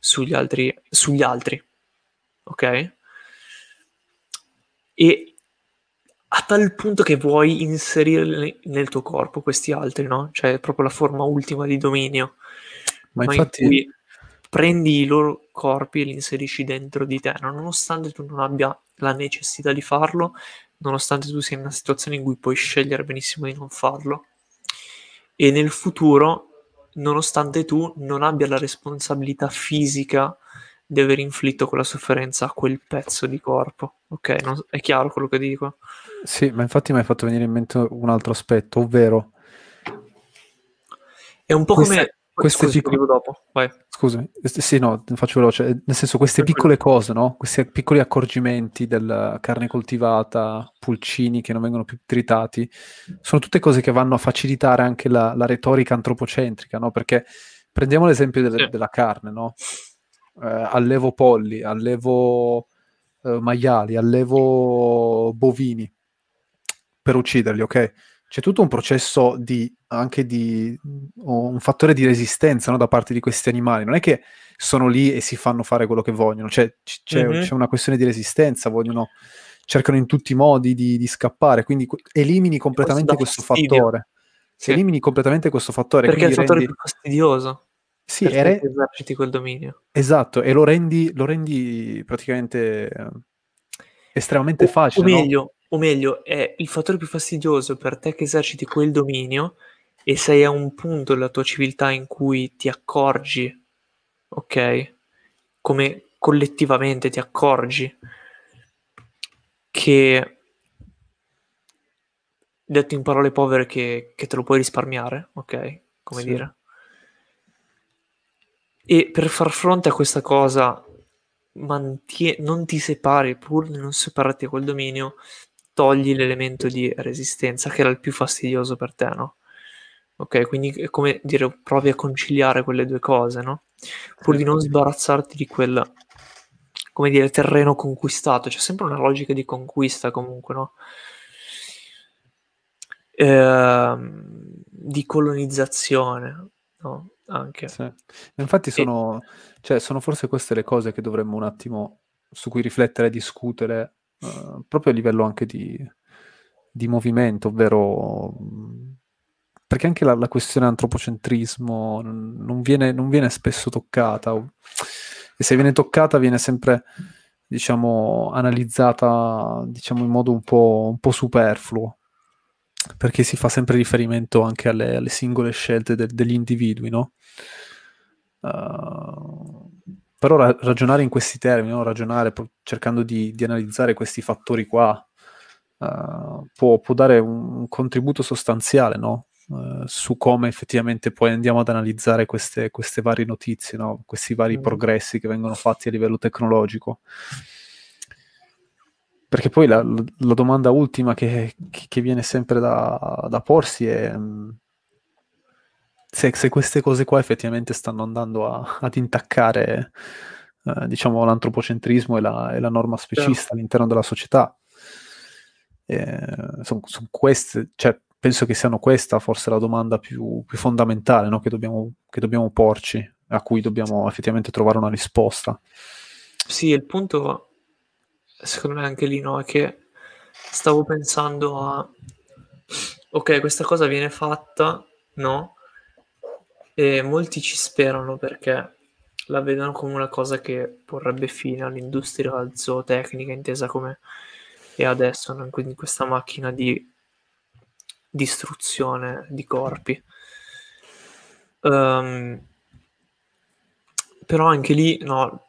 sugli altri, sugli altri ok? E a tal punto che vuoi inserire nel tuo corpo questi altri, no? Cioè è proprio la forma ultima di dominio. Ma, ma infatti... In prendi i loro corpi e li inserisci dentro di te, nonostante tu non abbia la necessità di farlo, nonostante tu sia in una situazione in cui puoi scegliere benissimo di non farlo. E nel futuro, nonostante tu non abbia la responsabilità fisica di aver inflitto quella sofferenza a quel pezzo di corpo. Ok, non, è chiaro quello che dico? Sì, ma infatti mi hai fatto venire in mente un altro aspetto, ovvero... È un po' Questa... come queste Scusi, piccole... dopo, vai. Scusami, sì, no, faccio veloce. Nel senso, queste piccole cose, no? Questi piccoli accorgimenti della carne coltivata, pulcini che non vengono più tritati, sono tutte cose che vanno a facilitare anche la, la retorica antropocentrica, no? Perché prendiamo l'esempio delle, sì. della carne, no? Eh, allevo polli, allevo eh, maiali, allevo bovini per ucciderli, ok? c'è tutto un processo di, anche di un fattore di resistenza no, da parte di questi animali. Non è che sono lì e si fanno fare quello che vogliono, cioè, c'è, mm-hmm. c'è una questione di resistenza, vogliono, cercano in tutti i modi di, di scappare, quindi elimini completamente questo fastidio. fattore. Sì. Elimini completamente questo fattore. Perché è il fattore rendi... più fastidioso. Sì, re... eserciti quel dominio. Esatto, e lo rendi, lo rendi praticamente eh, estremamente o, facile. O meglio, no? o meglio, è il fattore più fastidioso per te che eserciti quel dominio e sei a un punto della tua civiltà in cui ti accorgi, ok? Come collettivamente ti accorgi che, detto in parole povere, che, che te lo puoi risparmiare, ok? Come sì. dire. E per far fronte a questa cosa, mantie- non ti separi, pur di non separarti quel dominio, togli l'elemento di resistenza che era il più fastidioso per te, no? Ok, quindi è come dire, provi a conciliare quelle due cose, no? Pur di non sbarazzarti di quel, come dire, terreno conquistato. C'è sempre una logica di conquista comunque, no? Ehm, di colonizzazione, no? Anche. Sì. Infatti sono, e... cioè, sono forse queste le cose che dovremmo un attimo su cui riflettere e discutere proprio a livello anche di, di movimento, ovvero perché anche la, la questione antropocentrismo non viene, non viene, spesso toccata, e se viene toccata viene sempre, diciamo, analizzata, diciamo, in modo un po', un po superfluo, perché si fa sempre riferimento anche alle, alle singole scelte de, degli individui, no? Uh, però ra- ragionare in questi termini, no? ragionare pro- cercando di, di, analizzare questi fattori qua, uh, può, può, dare un, un contributo sostanziale no? uh, su come effettivamente poi andiamo ad analizzare queste, queste varie notizie, no? questi vari mm. progressi che vengono fatti a livello tecnologico. Perché poi la, la domanda ultima che, che, viene sempre da, da porsi è mm, se, se, queste cose qua effettivamente stanno andando a, ad intaccare eh, diciamo l'antropocentrismo e la, e la norma specista yeah. all'interno della società. Sono son queste, cioè, penso che siano questa forse la domanda più, più fondamentale no? che, dobbiamo, che dobbiamo porci, a cui dobbiamo effettivamente trovare una risposta. Sì, il punto secondo me anche lì no, è che stavo pensando a ok, questa cosa viene fatta, no? E molti ci sperano perché la vedono come una cosa che porrebbe fine all'industria zootecnica intesa come è adesso, no? quindi questa macchina di distruzione di corpi. Um, però anche lì, no,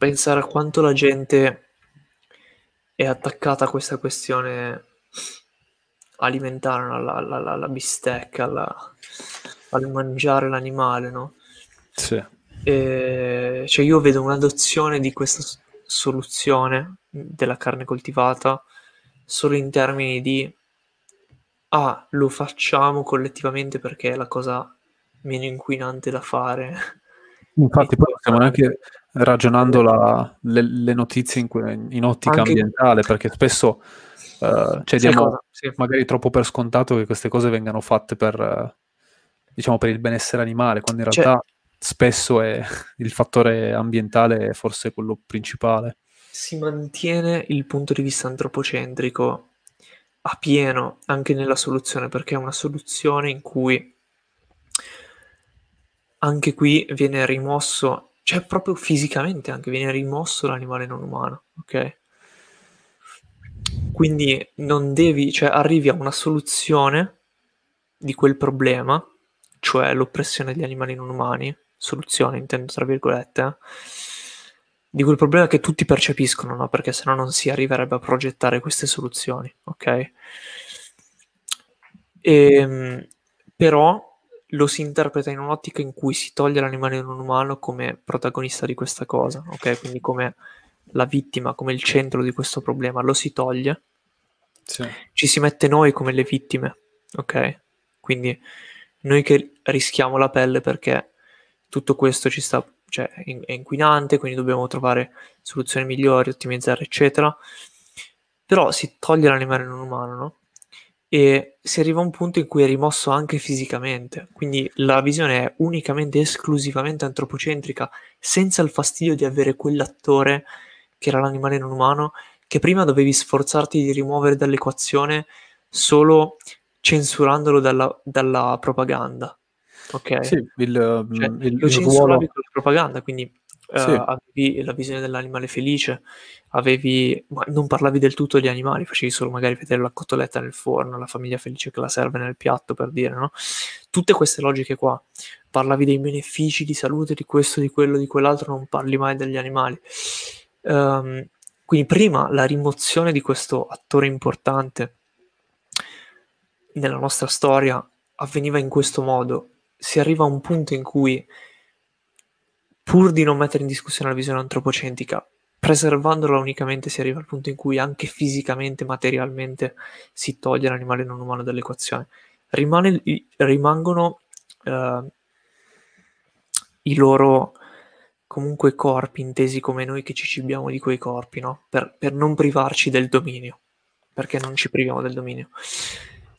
pensare a quanto la gente è attaccata a questa questione alimentare, alla, alla, alla, bistecca, alla, al mangiare l'animale, no? Sì. E, cioè io vedo un'adozione di questa soluzione della carne coltivata solo in termini di ah, lo facciamo collettivamente perché è la cosa meno inquinante da fare. Infatti, poi stiamo anche ragionando la, le, le, notizie in, in ottica anche... ambientale, perché spesso uh, cioè, diamo sì. magari troppo per scontato che queste cose vengano fatte per, uh, diciamo, per il benessere animale, quando in cioè realtà cioè, spesso è il fattore ambientale è forse quello principale. Si mantiene il punto di vista antropocentrico a pieno anche nella soluzione, perché è una soluzione in cui anche qui viene rimosso, cioè proprio fisicamente anche viene rimosso l'animale non umano, ok? Quindi non devi, cioè arrivi a una soluzione di quel problema cioè l'oppressione degli animali non umani, soluzione intendo tra virgolette, eh, di quel problema che tutti percepiscono, no? perché sennò non si arriverebbe a progettare queste soluzioni, ok? E, ehm, però lo si interpreta in un'ottica in cui si toglie l'animale non umano come protagonista di questa cosa, ok? Quindi come la vittima, come il centro di questo problema, lo si toglie, sì. ci si mette noi come le vittime, ok? Quindi noi che rischiamo la pelle perché tutto questo ci sta, cioè è inquinante, quindi dobbiamo trovare soluzioni migliori, ottimizzare, eccetera. Però si toglie l'animale non umano, no? E si arriva a un punto in cui è rimosso anche fisicamente, quindi la visione è unicamente, esclusivamente antropocentrica, senza il fastidio di avere quell'attore che era l'animale non umano, che prima dovevi sforzarti di rimuovere dall'equazione solo censurandolo dalla, dalla propaganda. Ok? Sì, il, cioè, il, lo il censuravi ruolo... con la propaganda, quindi uh, avevi la visione dell'animale felice, avevi, ma non parlavi del tutto degli animali, facevi solo magari vedere la cotoletta nel forno, la famiglia felice che la serve nel piatto, per dire, no? Tutte queste logiche qua. Parlavi dei benefici di salute, di questo, di quello, di quell'altro, non parli mai degli animali. Um, quindi prima la rimozione di questo attore importante nella nostra storia avveniva in questo modo. Si arriva a un punto in cui, pur di non mettere in discussione la visione antropocentrica, preservandola unicamente, si arriva al punto in cui anche fisicamente, materialmente, si toglie l'animale non umano dall'equazione. Rimane, rimangono uh, i loro comunque corpi intesi come noi che ci cibiamo di quei corpi, no? Per, per non privarci del dominio, perché non ci priviamo del dominio.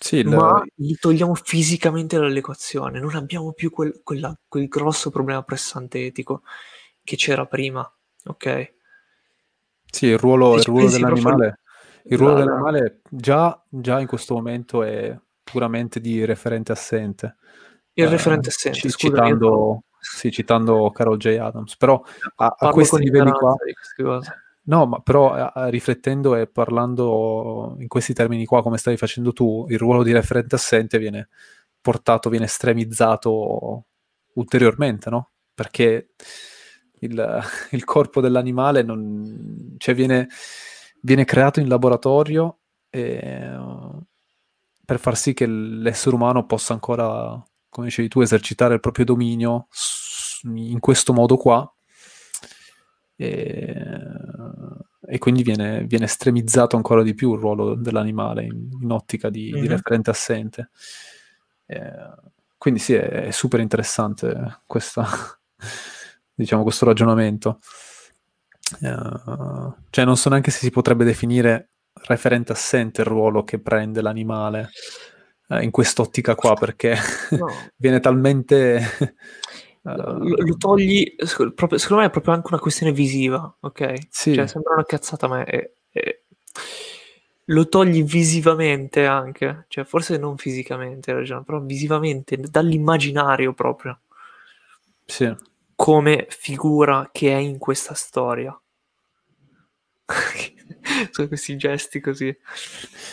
Sì. Ma li togliamo fisicamente dall'equazione, non abbiamo più quel, quella, quel grosso problema pressante etico che c'era prima, ok? Sì, il ruolo, il ruolo dell'animale, il ruolo dell'animale già, già, in questo momento è, puramente di referente assente. Il referente assente, scusa, citando, io- sì, citando Carol J. Adams. Però a, a questi livelli qua... cose. No, ma però eh, eh, riflettendo e parlando in questi termini qua, come stavi facendo tu, il ruolo di referente assente viene portato, viene estremizzato ulteriormente, no? Perché il, il corpo dell'animale non, cioè viene, viene creato in laboratorio eh, per far sì che l'essere umano possa ancora, come dicevi tu, esercitare il proprio dominio in questo modo qua e, e quindi viene, viene estremizzato ancora di più il ruolo dell'animale in, in ottica di, di Mhm. referente assente. Eh, quindi sì, è, è super interessante questa, diciamo, questo ragionamento. Eh, cioè non so neanche se si potrebbe definire referente assente il ruolo che prende l'animale eh, in quest'ottica qua, perché No. viene talmente... lo, eh, lo togli, proprio- secondo me è proprio anche una questione visiva, ok? Sì. Cioè, sembra una cazzata, ma è, è- lo togli visivamente anche, cioè forse non fisicamente, ragione, però visivamente, dall'immaginario proprio, sì. come figura che è in questa storia. Sono questi gesti così.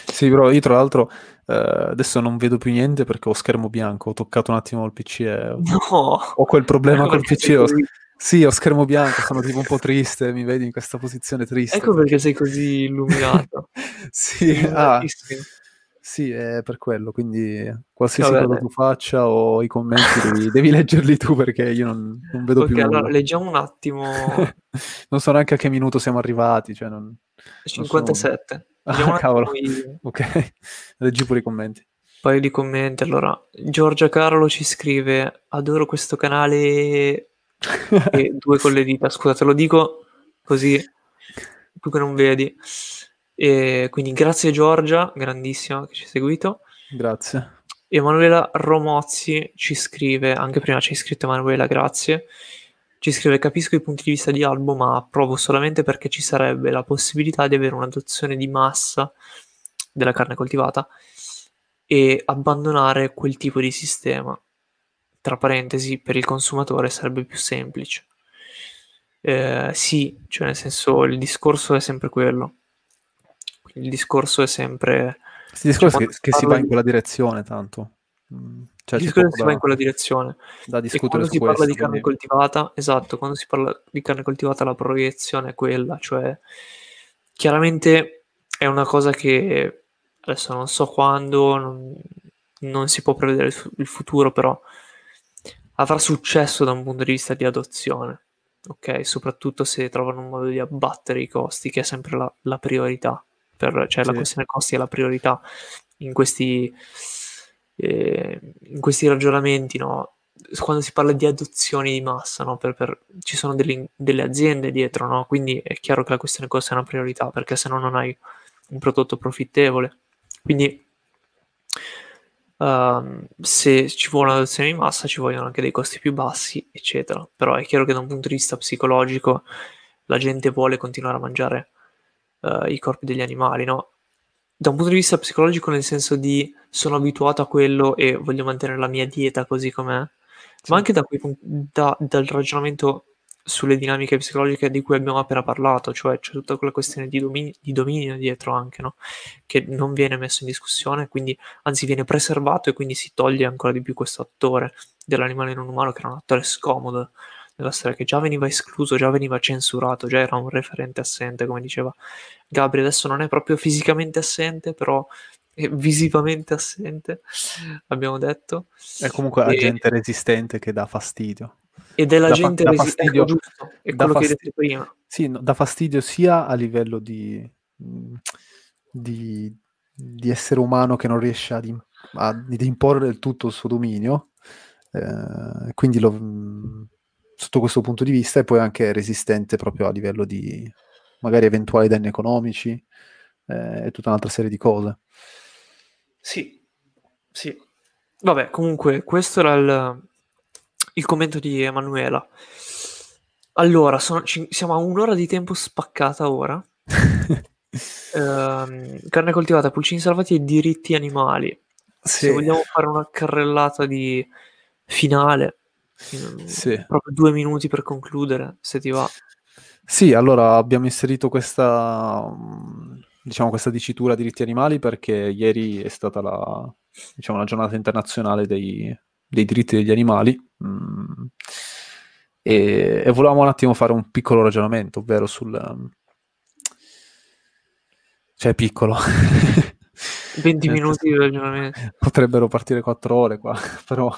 Sì, però io tra l'altro eh, adesso non vedo più niente perché ho schermo bianco, ho toccato un attimo il PC e ho, No! ho quel problema Ecco col PC. ho- Sì, ho schermo bianco, sono tipo un po' triste, mi vedi in questa posizione triste. Ecco perché sei così illuminato. Sì, ah, sì, è per quello, quindi qualsiasi Vabbè, cosa tu faccia o i commenti devi, devi leggerli tu perché io non, non vedo Ok, più nulla. allora leggiamo un attimo. non so neanche a che minuto siamo arrivati, cioè non... 57. Ah, Vediamo attimo cavolo. i- Ok, leggi pure i commenti. un paio di commenti. Allora, Giorgia Carlo ci scrive: Adoro questo canale. E due con le dita. Scusa, te lo dico così tu che non vedi. E quindi grazie Giorgia, grandissima che ci ha seguito. Grazie. Emanuela Romozzi ci scrive, anche prima ci ha scritto Emanuela, grazie. Ci scrive: Capisco i punti di vista di Albo, ma approvo solamente perché ci sarebbe la possibilità di avere un'adozione di massa della carne coltivata e abbandonare quel tipo di sistema. Tra parentesi, per il consumatore sarebbe più semplice. Eh, sì, cioè nel senso il discorso è sempre quello. Quindi il discorso è sempre Questi discorsi quando che, si che si parla va in quella direzione, tanto. Mm, Cioè, il discorso si va in quella direzione. da E discutere quando su si parla questo. di carne quindi- coltivata, esatto, quando si parla di carne coltivata la proiezione è quella, cioè chiaramente è una cosa che adesso non so quando, non, non si può prevedere il fu- il futuro, però avrà successo da un punto di vista di adozione, ok? Soprattutto se trovano un modo di abbattere i costi, che è sempre la, la priorità, per, cioè la Sì. questione costi è la priorità in questi, eh, in questi ragionamenti, no? Quando si parla di adozioni di massa, no? Per- per- ci sono delle, delle aziende dietro, no? Quindi è chiaro che la questione costi è una priorità, perché se no non hai un prodotto profittevole. Quindi ehm, se ci vuole un'adozione di massa ci vogliono anche dei costi più bassi, eccetera. Però è chiaro che da un punto di vista psicologico la gente vuole continuare a mangiare eh, i corpi degli animali, no? Da un punto di vista psicologico, nel senso di sono abituato a quello e voglio mantenere la mia dieta così com'è, Sì. ma anche da quei da- dal ragionamento sulle dinamiche psicologiche di cui abbiamo appena parlato, cioè c'è tutta quella questione di, domini- di dominio dietro anche, no? Che non viene messo in discussione, quindi anzi viene preservato e quindi si toglie ancora di più questo attore dell'animale non umano che era un attore scomodo nella storia che già veniva escluso, già veniva censurato, già era un referente assente, come diceva Gabri, adesso non è proprio fisicamente assente, però è visivamente assente, abbiamo detto. È comunque E- agente resistente che dà fastidio. Ed è la fa- gente dà resi- fastidio- ecco, giusto, è quello che hai detto prima. Sì, no, dà fastidio sia a livello di, di, di essere umano che non riesce ad, im- ad imporre del tutto il suo dominio, eh, quindi lo- mh, sotto questo punto di vista è poi anche resistente proprio a livello di magari eventuali danni economici eh, e tutta un'altra serie di cose. Sì, sì. Vabbè, comunque, questo era il, il commento di Emanuela. Allora, sono- ci- siamo a un'ora di tempo spaccata ora. Ehm, carne coltivata, pulcini salvati e diritti animali. sì. se vogliamo fare una carrellata di finale, sì. proprio due minuti per concludere, se ti va. Sì, allora abbiamo inserito questa, diciamo, questa dicitura diritti animali perché ieri è stata la, diciamo, la giornata internazionale dei, dei diritti degli animali mm, e, e, volevamo un attimo fare un piccolo ragionamento, ovvero sul... cioè piccolo. 20 minuti di ragionamento. Potrebbero partire 4 ore qua, però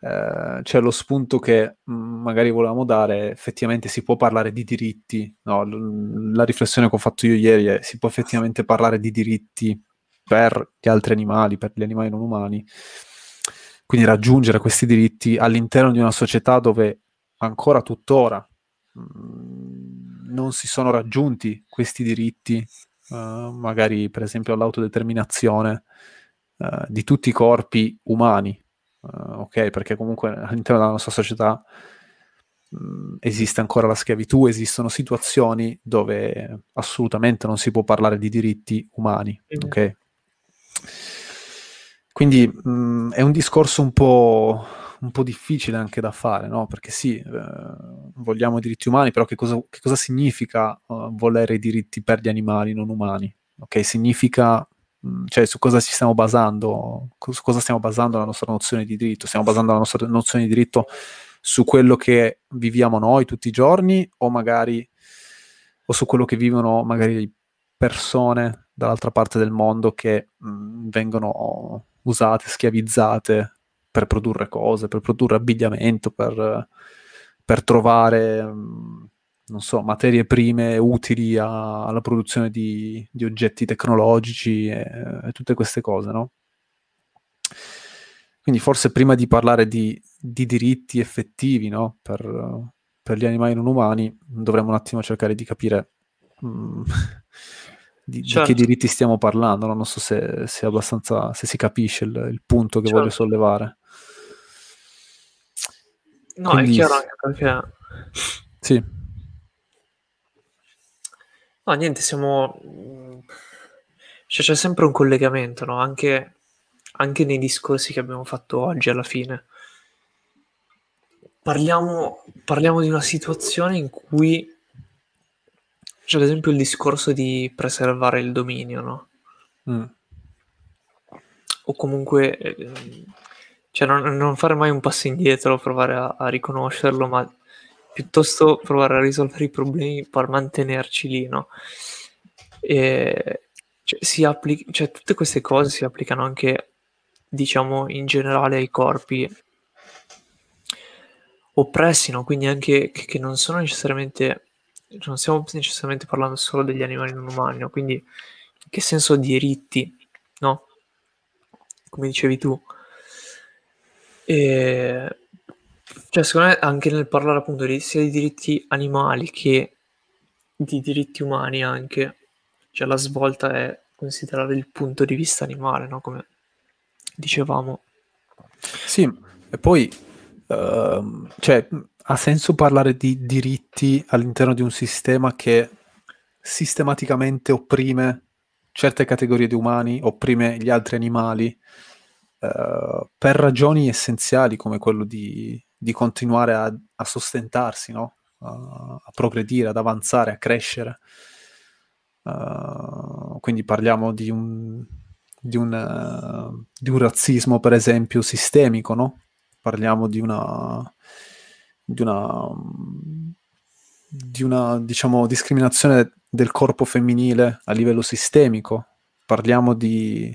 eh, c'è lo spunto che mm, magari volevamo dare, effettivamente si può parlare di diritti, no, l- la riflessione che ho fatto io ieri è si può effettivamente parlare di diritti per gli altri animali, per gli animali non umani, quindi raggiungere questi diritti all'interno di una società dove ancora tuttora mh, mm, non si sono raggiunti questi diritti, uh, magari per esempio all'autodeterminazione uh, di tutti i corpi umani, uh, ok? Perché comunque all'interno della nostra società mh, mm, esiste ancora la schiavitù, esistono situazioni dove assolutamente non si può parlare di diritti umani, mm. ok? Quindi mh, mm, è un discorso un po', un po', difficile anche da fare, no? Perché sì, eh, vogliamo i diritti umani, però che cosa, che cosa significa uh, volere i diritti per gli animali non umani? Ok, significa cioè su cosa ci stiamo basando, su cosa stiamo basando la nostra nozione di diritto? Stiamo basando la nostra nozione di diritto su quello che viviamo noi tutti i giorni o magari o su quello che vivono magari persone dall'altra parte del mondo che mh, mm, vengono usate, schiavizzate per produrre cose, per produrre abbigliamento, per, per trovare mh, mm, non so, materie prime utili a, alla produzione di, di, oggetti tecnologici e, e, tutte queste cose, no? Quindi forse prima di parlare di, di diritti effettivi no? per, per, gli animali non umani dovremmo un attimo cercare di capire mm, di, certo. di, che certo. diritti stiamo parlando, no? non so se, se, abbastanza, se si capisce il, il punto che certo. voglio sollevare. No, Quindi, è chiaro anche perché... Sì. No, niente, siamo... Cioè, c'è sempre un collegamento, no? Anche, anche nei discorsi che abbiamo fatto oggi alla fine. Parliamo, parliamo di una situazione in cui c'è ad esempio il discorso di preservare il dominio, no? Mm. O comunque, eh, cioè non, non, fare mai un passo indietro, provare a, a riconoscerlo, ma piuttosto provare a risolvere i problemi per mantenerci lì, no? E, cioè, si applica, cioè, tutte queste cose si applicano anche, diciamo, in generale ai corpi oppressi, no? Quindi anche che, che non sono necessariamente, non stiamo necessariamente parlando solo degli animali non umani, no? Quindi in che senso diritti, no? Come dicevi tu. E cioè, secondo me anche nel parlare appunto di, sia di diritti animali che di diritti umani anche, cioè la svolta è considerare il punto di vista animale, no? Come dicevamo. Sì, e poi uh, cioè, ha senso parlare di diritti all'interno di un sistema che sistematicamente opprime certe categorie di umani, opprime gli altri animali, uh, per ragioni essenziali come quello di di continuare a, a sostentarsi, no? a, a, progredire, ad avanzare, a crescere. Uh, quindi parliamo di un, di, un, uh, di un, razzismo, per esempio, sistemico, no? Parliamo di una, di una, di una diciamo, discriminazione del corpo femminile a livello sistemico. Parliamo di,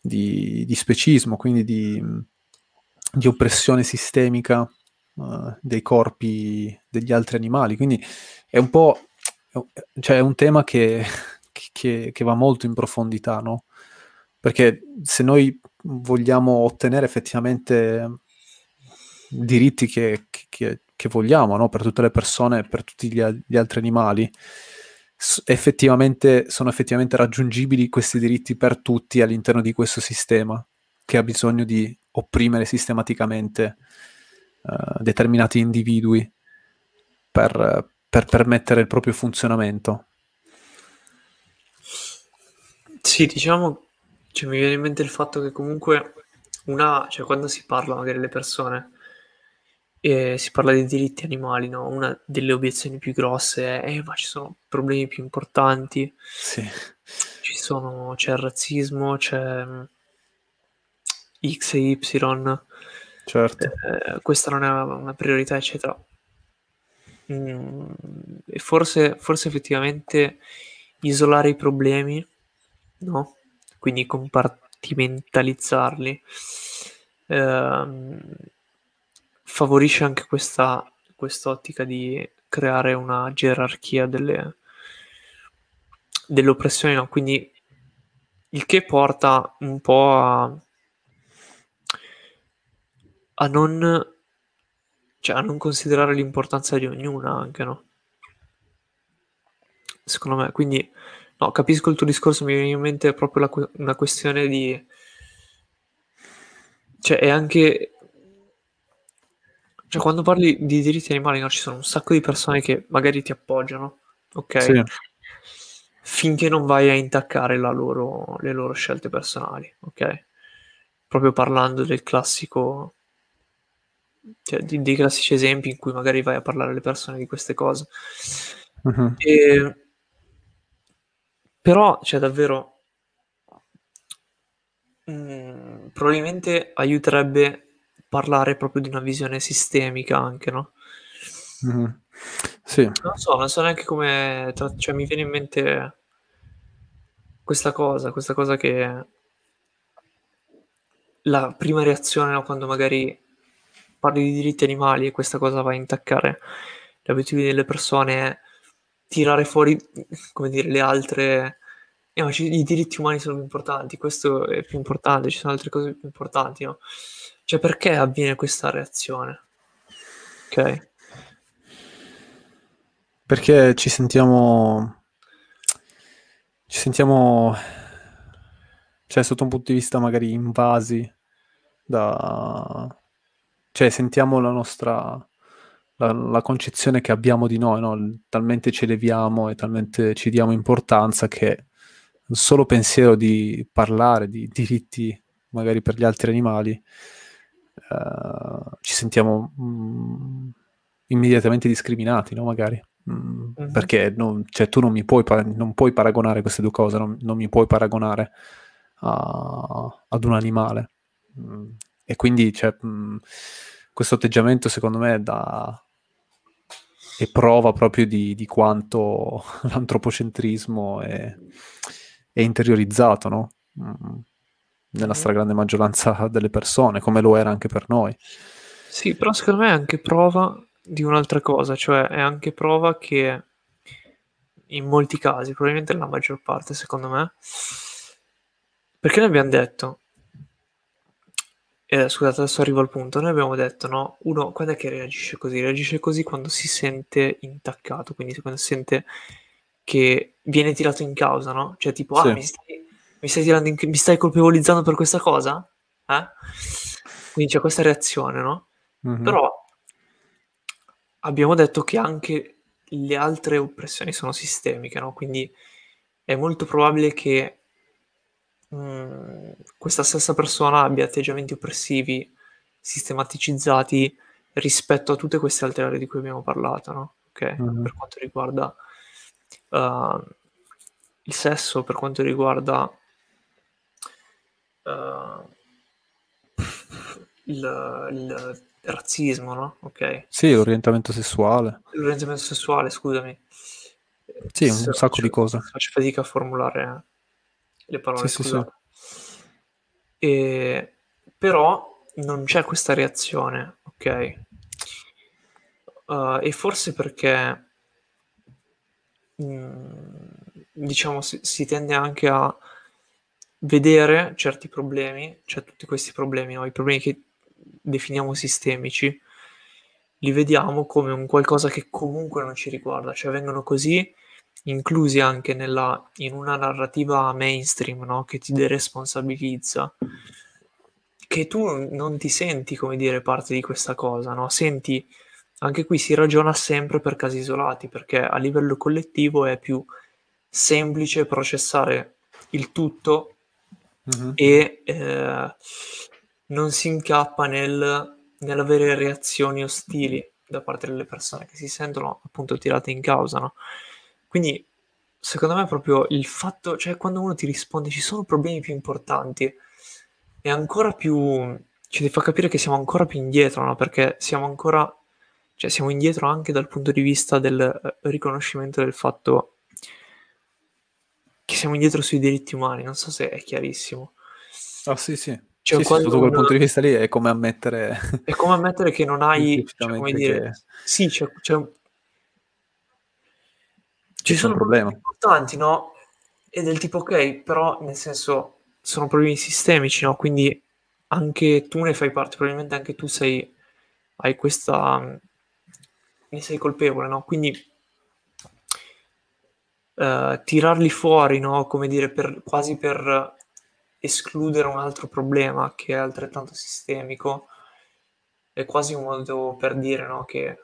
di, di specismo, quindi di di oppressione sistemica uh, dei corpi degli altri animali. Quindi è un po', cioè è un tema che, che, che va molto in profondità, no? Perché se noi vogliamo ottenere effettivamente diritti che, che, che vogliamo no? per tutte le persone, per tutti gli, gli altri animali, effettivamente, sono effettivamente raggiungibili questi diritti per tutti all'interno di questo sistema che ha bisogno di opprimere sistematicamente uh, determinati individui per, per permettere il proprio funzionamento. Sì, diciamo Cioè, mi viene in mente il fatto che comunque una, cioè quando si parla magari le persone e si parla di diritti animali, no? Una delle obiezioni più grosse è eh, ma ci sono problemi più importanti. Sì. Ci sono, c'è il razzismo, c'è X e Y. Certo. Eh, questa non è una priorità, eccetera. Mm, e forse, forse effettivamente isolare i problemi, no? Quindi compartimentalizzarli, ehm, favorisce anche questa quest'ottica di creare una gerarchia delle, oppressioni, no? Quindi il che porta un po' a, a non cioè a non considerare l'importanza di ognuna anche, no? Secondo me, quindi no, capisco il tuo discorso, mi viene in mente proprio la, una questione di cioè è anche cioè quando parli di diritti animali, no, ci sono un sacco di persone che magari ti appoggiano, ok? Sì. Finché non vai a intaccare loro, le loro scelte personali, ok? Proprio parlando del classico cioè, di, dei classici esempi in cui magari vai a parlare alle persone di queste cose. Uh-huh. E, però, cioè, davvero, mh, mm, probabilmente aiuterebbe parlare proprio di una visione sistemica anche, no? Mm-hmm. Sì. Non so, non so neanche come... Cioè, mi viene in mente questa cosa, questa cosa che... La prima reazione, no, quando magari parli di diritti animali e questa cosa va a intaccare le abitudini delle persone tirare fuori, come dire, le altre... Eh, ma i diritti umani sono più importanti, questo è più importante, ci sono altre cose più importanti, no? Cioè, perché avviene questa reazione? Ok? Perché ci sentiamo... Ci sentiamo... Cioè, sotto un punto di vista magari invasi da... Cioè, sentiamo la nostra... La, la concezione che abbiamo di noi, no? talmente ci eleviamo e talmente ci diamo importanza che il solo pensiero di parlare di diritti magari per gli altri animali uh, ci sentiamo mh, immediatamente discriminati, no? Magari. Mh, mm-hmm. Perché non, cioè, tu non, mi puoi, non puoi paragonare queste due cose, non, non mi puoi paragonare a, ad un animale. Mh, e quindi cioè, questo atteggiamento secondo me da, è prova proprio di, di quanto l'antropocentrismo è, è interiorizzato, no? nella stragrande maggioranza delle persone, come lo era anche per noi. Sì, però secondo me è anche prova di un'altra cosa, cioè è anche prova che in molti casi, probabilmente nella maggior parte, secondo me, perché noi abbiamo detto, eh, scusate, adesso arrivo al punto, noi abbiamo detto, no, uno, quando è che reagisce così? Reagisce così quando si sente intaccato, quindi quando si sente che viene tirato in causa, no? Cioè tipo, ah, sì. ah, mi stai mi stai, tirando in... mi stai colpevolizzando per questa cosa? Eh? Quindi c'è questa reazione, no? Mm-hmm. Però abbiamo detto che anche le altre oppressioni sono sistemiche, no? Quindi è molto probabile che mh, mm, questa stessa persona abbia atteggiamenti oppressivi sistematicizzati rispetto a tutte queste altre aree di cui abbiamo parlato, no? Ok, mm-hmm. per quanto riguarda uh, il sesso, per quanto riguarda uh, il, il, razzismo, no? Ok. Sì, l'orientamento sessuale. L'orientamento sessuale, scusami. Sì, un Se sacco faccio, di cose. Faccio fatica a formulare le parole, sì, sì, sì. E, però non c'è questa reazione, ok? Uh, e forse perché mh, mm, diciamo si, si, tende anche a vedere certi problemi, cioè tutti questi problemi, no? i problemi che definiamo sistemici, li vediamo come un qualcosa che comunque non ci riguarda, cioè vengono così inclusi anche nella, in una narrativa mainstream no? che ti deresponsabilizza, che tu non ti senti, come dire, parte di questa cosa, no? senti, anche qui si ragiona sempre per casi isolati, perché a livello collettivo è più semplice processare il tutto Mhm. e eh, non si incappa nel, nell'avere reazioni ostili da parte delle persone che si sentono appunto tirate in causa, no? Quindi secondo me proprio il fatto, cioè quando uno ti risponde ci sono problemi più importanti, è ancora più, ci ti fa capire che siamo ancora più indietro, no? Perché siamo ancora, cioè siamo indietro anche dal punto di vista del eh, riconoscimento del fatto che siamo indietro sui diritti umani, non so se è chiarissimo. Ah, sì, sì. Cioè, Sì, sì, sotto quel un- punto di vista lì è come ammettere È come ammettere che non hai, cioè, come dire, che sì, c'è un- ci sono problemi importanti, no? E del tipo, ok, però nel senso sono problemi sistemici, no? Quindi anche tu ne fai parte, probabilmente anche tu sei, hai questa, ne sei colpevole, no? Quindi eh, tirarli fuori, no? Come dire, per, quasi per escludere un altro problema che è altrettanto sistemico, è quasi un modo per dire, no? Che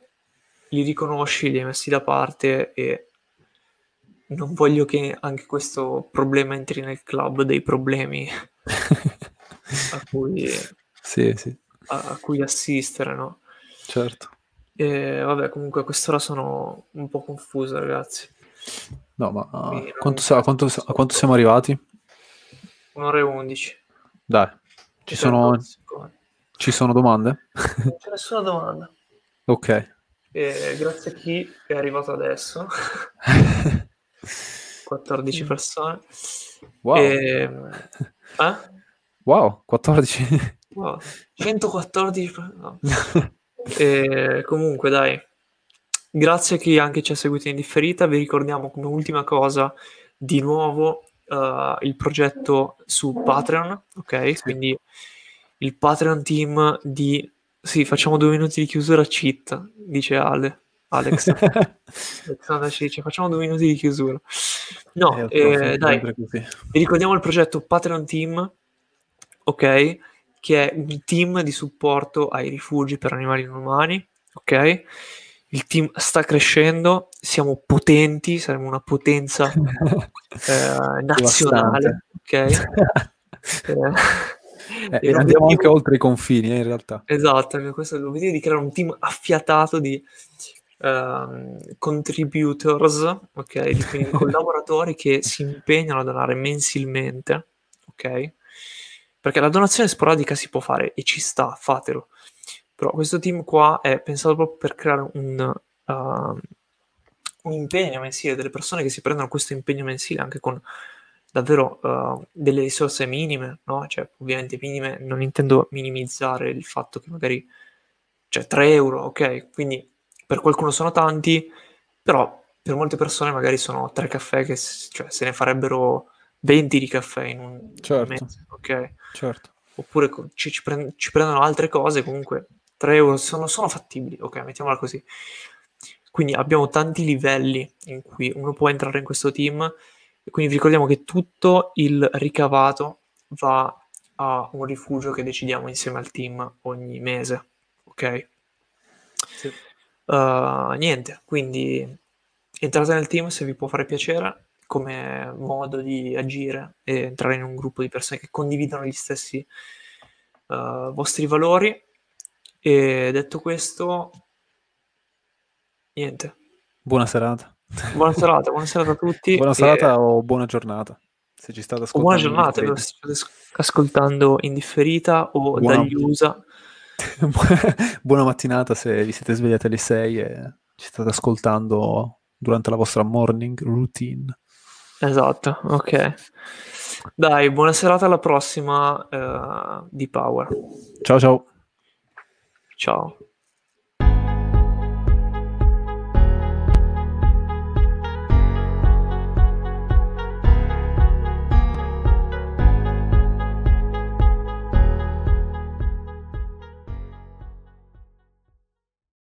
li riconosci, li hai messi da parte e non voglio che anche questo problema entri nel club dei problemi a cui, Sì, sì, a, a cui assistere, no? certo. E vabbè, comunque a quest'ora sono un po' confuso, ragazzi. No, ma Quindi non- quanto, sa- a quanto, a quanto siamo arrivati? Un'ora e undici. Dai, ci sono, ci sono domande? Non c'è nessuna domanda. Ok. E grazie a chi è arrivato adesso. 14 persone. Wow. E, eh? Wow, 14. Wow, 114 per- no. E comunque dai, grazie a chi anche ci ha seguito in differita. Vi ricordiamo come ultima cosa di nuovo eh, il progetto su Patreon, ok? Quindi il Patreon team di... Sì, facciamo due minuti di chiusura cheat, dice Ale. Alex. Alexander ci dice facciamo due minuti di chiusura. No, eh, dai, sempre così. vi ricordiamo il progetto Patreon Team, ok? Che è il team di supporto ai rifugi per animali non umani, ok? Il team sta crescendo, siamo potenti, saremo una potenza eh, nazionale, ok? Eh, Eh, e andiamo anche oltre i confini, eh, in realtà. Esatto, questo è l'obiettivo di creare un team affiatato di ehm, contributors, ok? Di quindi collaboratori che si impegnano a donare mensilmente, ok? Perché la donazione sporadica si può fare e ci sta, fatelo. Però questo team qua è pensato proprio per creare un, ehm, un impegno mensile, delle persone che si prendono questo impegno mensile anche con davvero eh, delle risorse minime, no? Cioè, ovviamente minime, non intendo minimizzare il fatto che magari, cioè 3 euro, ok? Quindi per qualcuno sono tanti, però per molte persone magari sono tre caffè che cioè, se ne farebbero 20 di caffè in un Certo. mese, ok? Certo. Oppure ci, ci prend- ci prendono altre cose, comunque 3 euro sono, sono fattibili, ok? Mettiamola così. Quindi abbiamo tanti livelli in cui uno può entrare in questo team e quindi vi ricordiamo che tutto il ricavato va a un rifugio che decidiamo insieme al team ogni mese, ok? Sì. Uh, niente, quindi entrate nel team se vi può fare piacere come modo di agire e entrare in un gruppo di persone che condividono gli stessi uh, vostri valori. E detto questo, niente. Buona serata. Buona serata, buona serata a tutti. Buona e- serata o buona giornata. Se ci state o ascoltando. buona in giornata, differita. state as- ascoltando in differita o Buona- dagli USA. buona mattinata se vi siete svegliati alle 6 e ci state ascoltando durante la vostra morning routine. Esatto, ok. Dai, buona serata alla prossima eh, di Power. Ciao ciao. Ciao.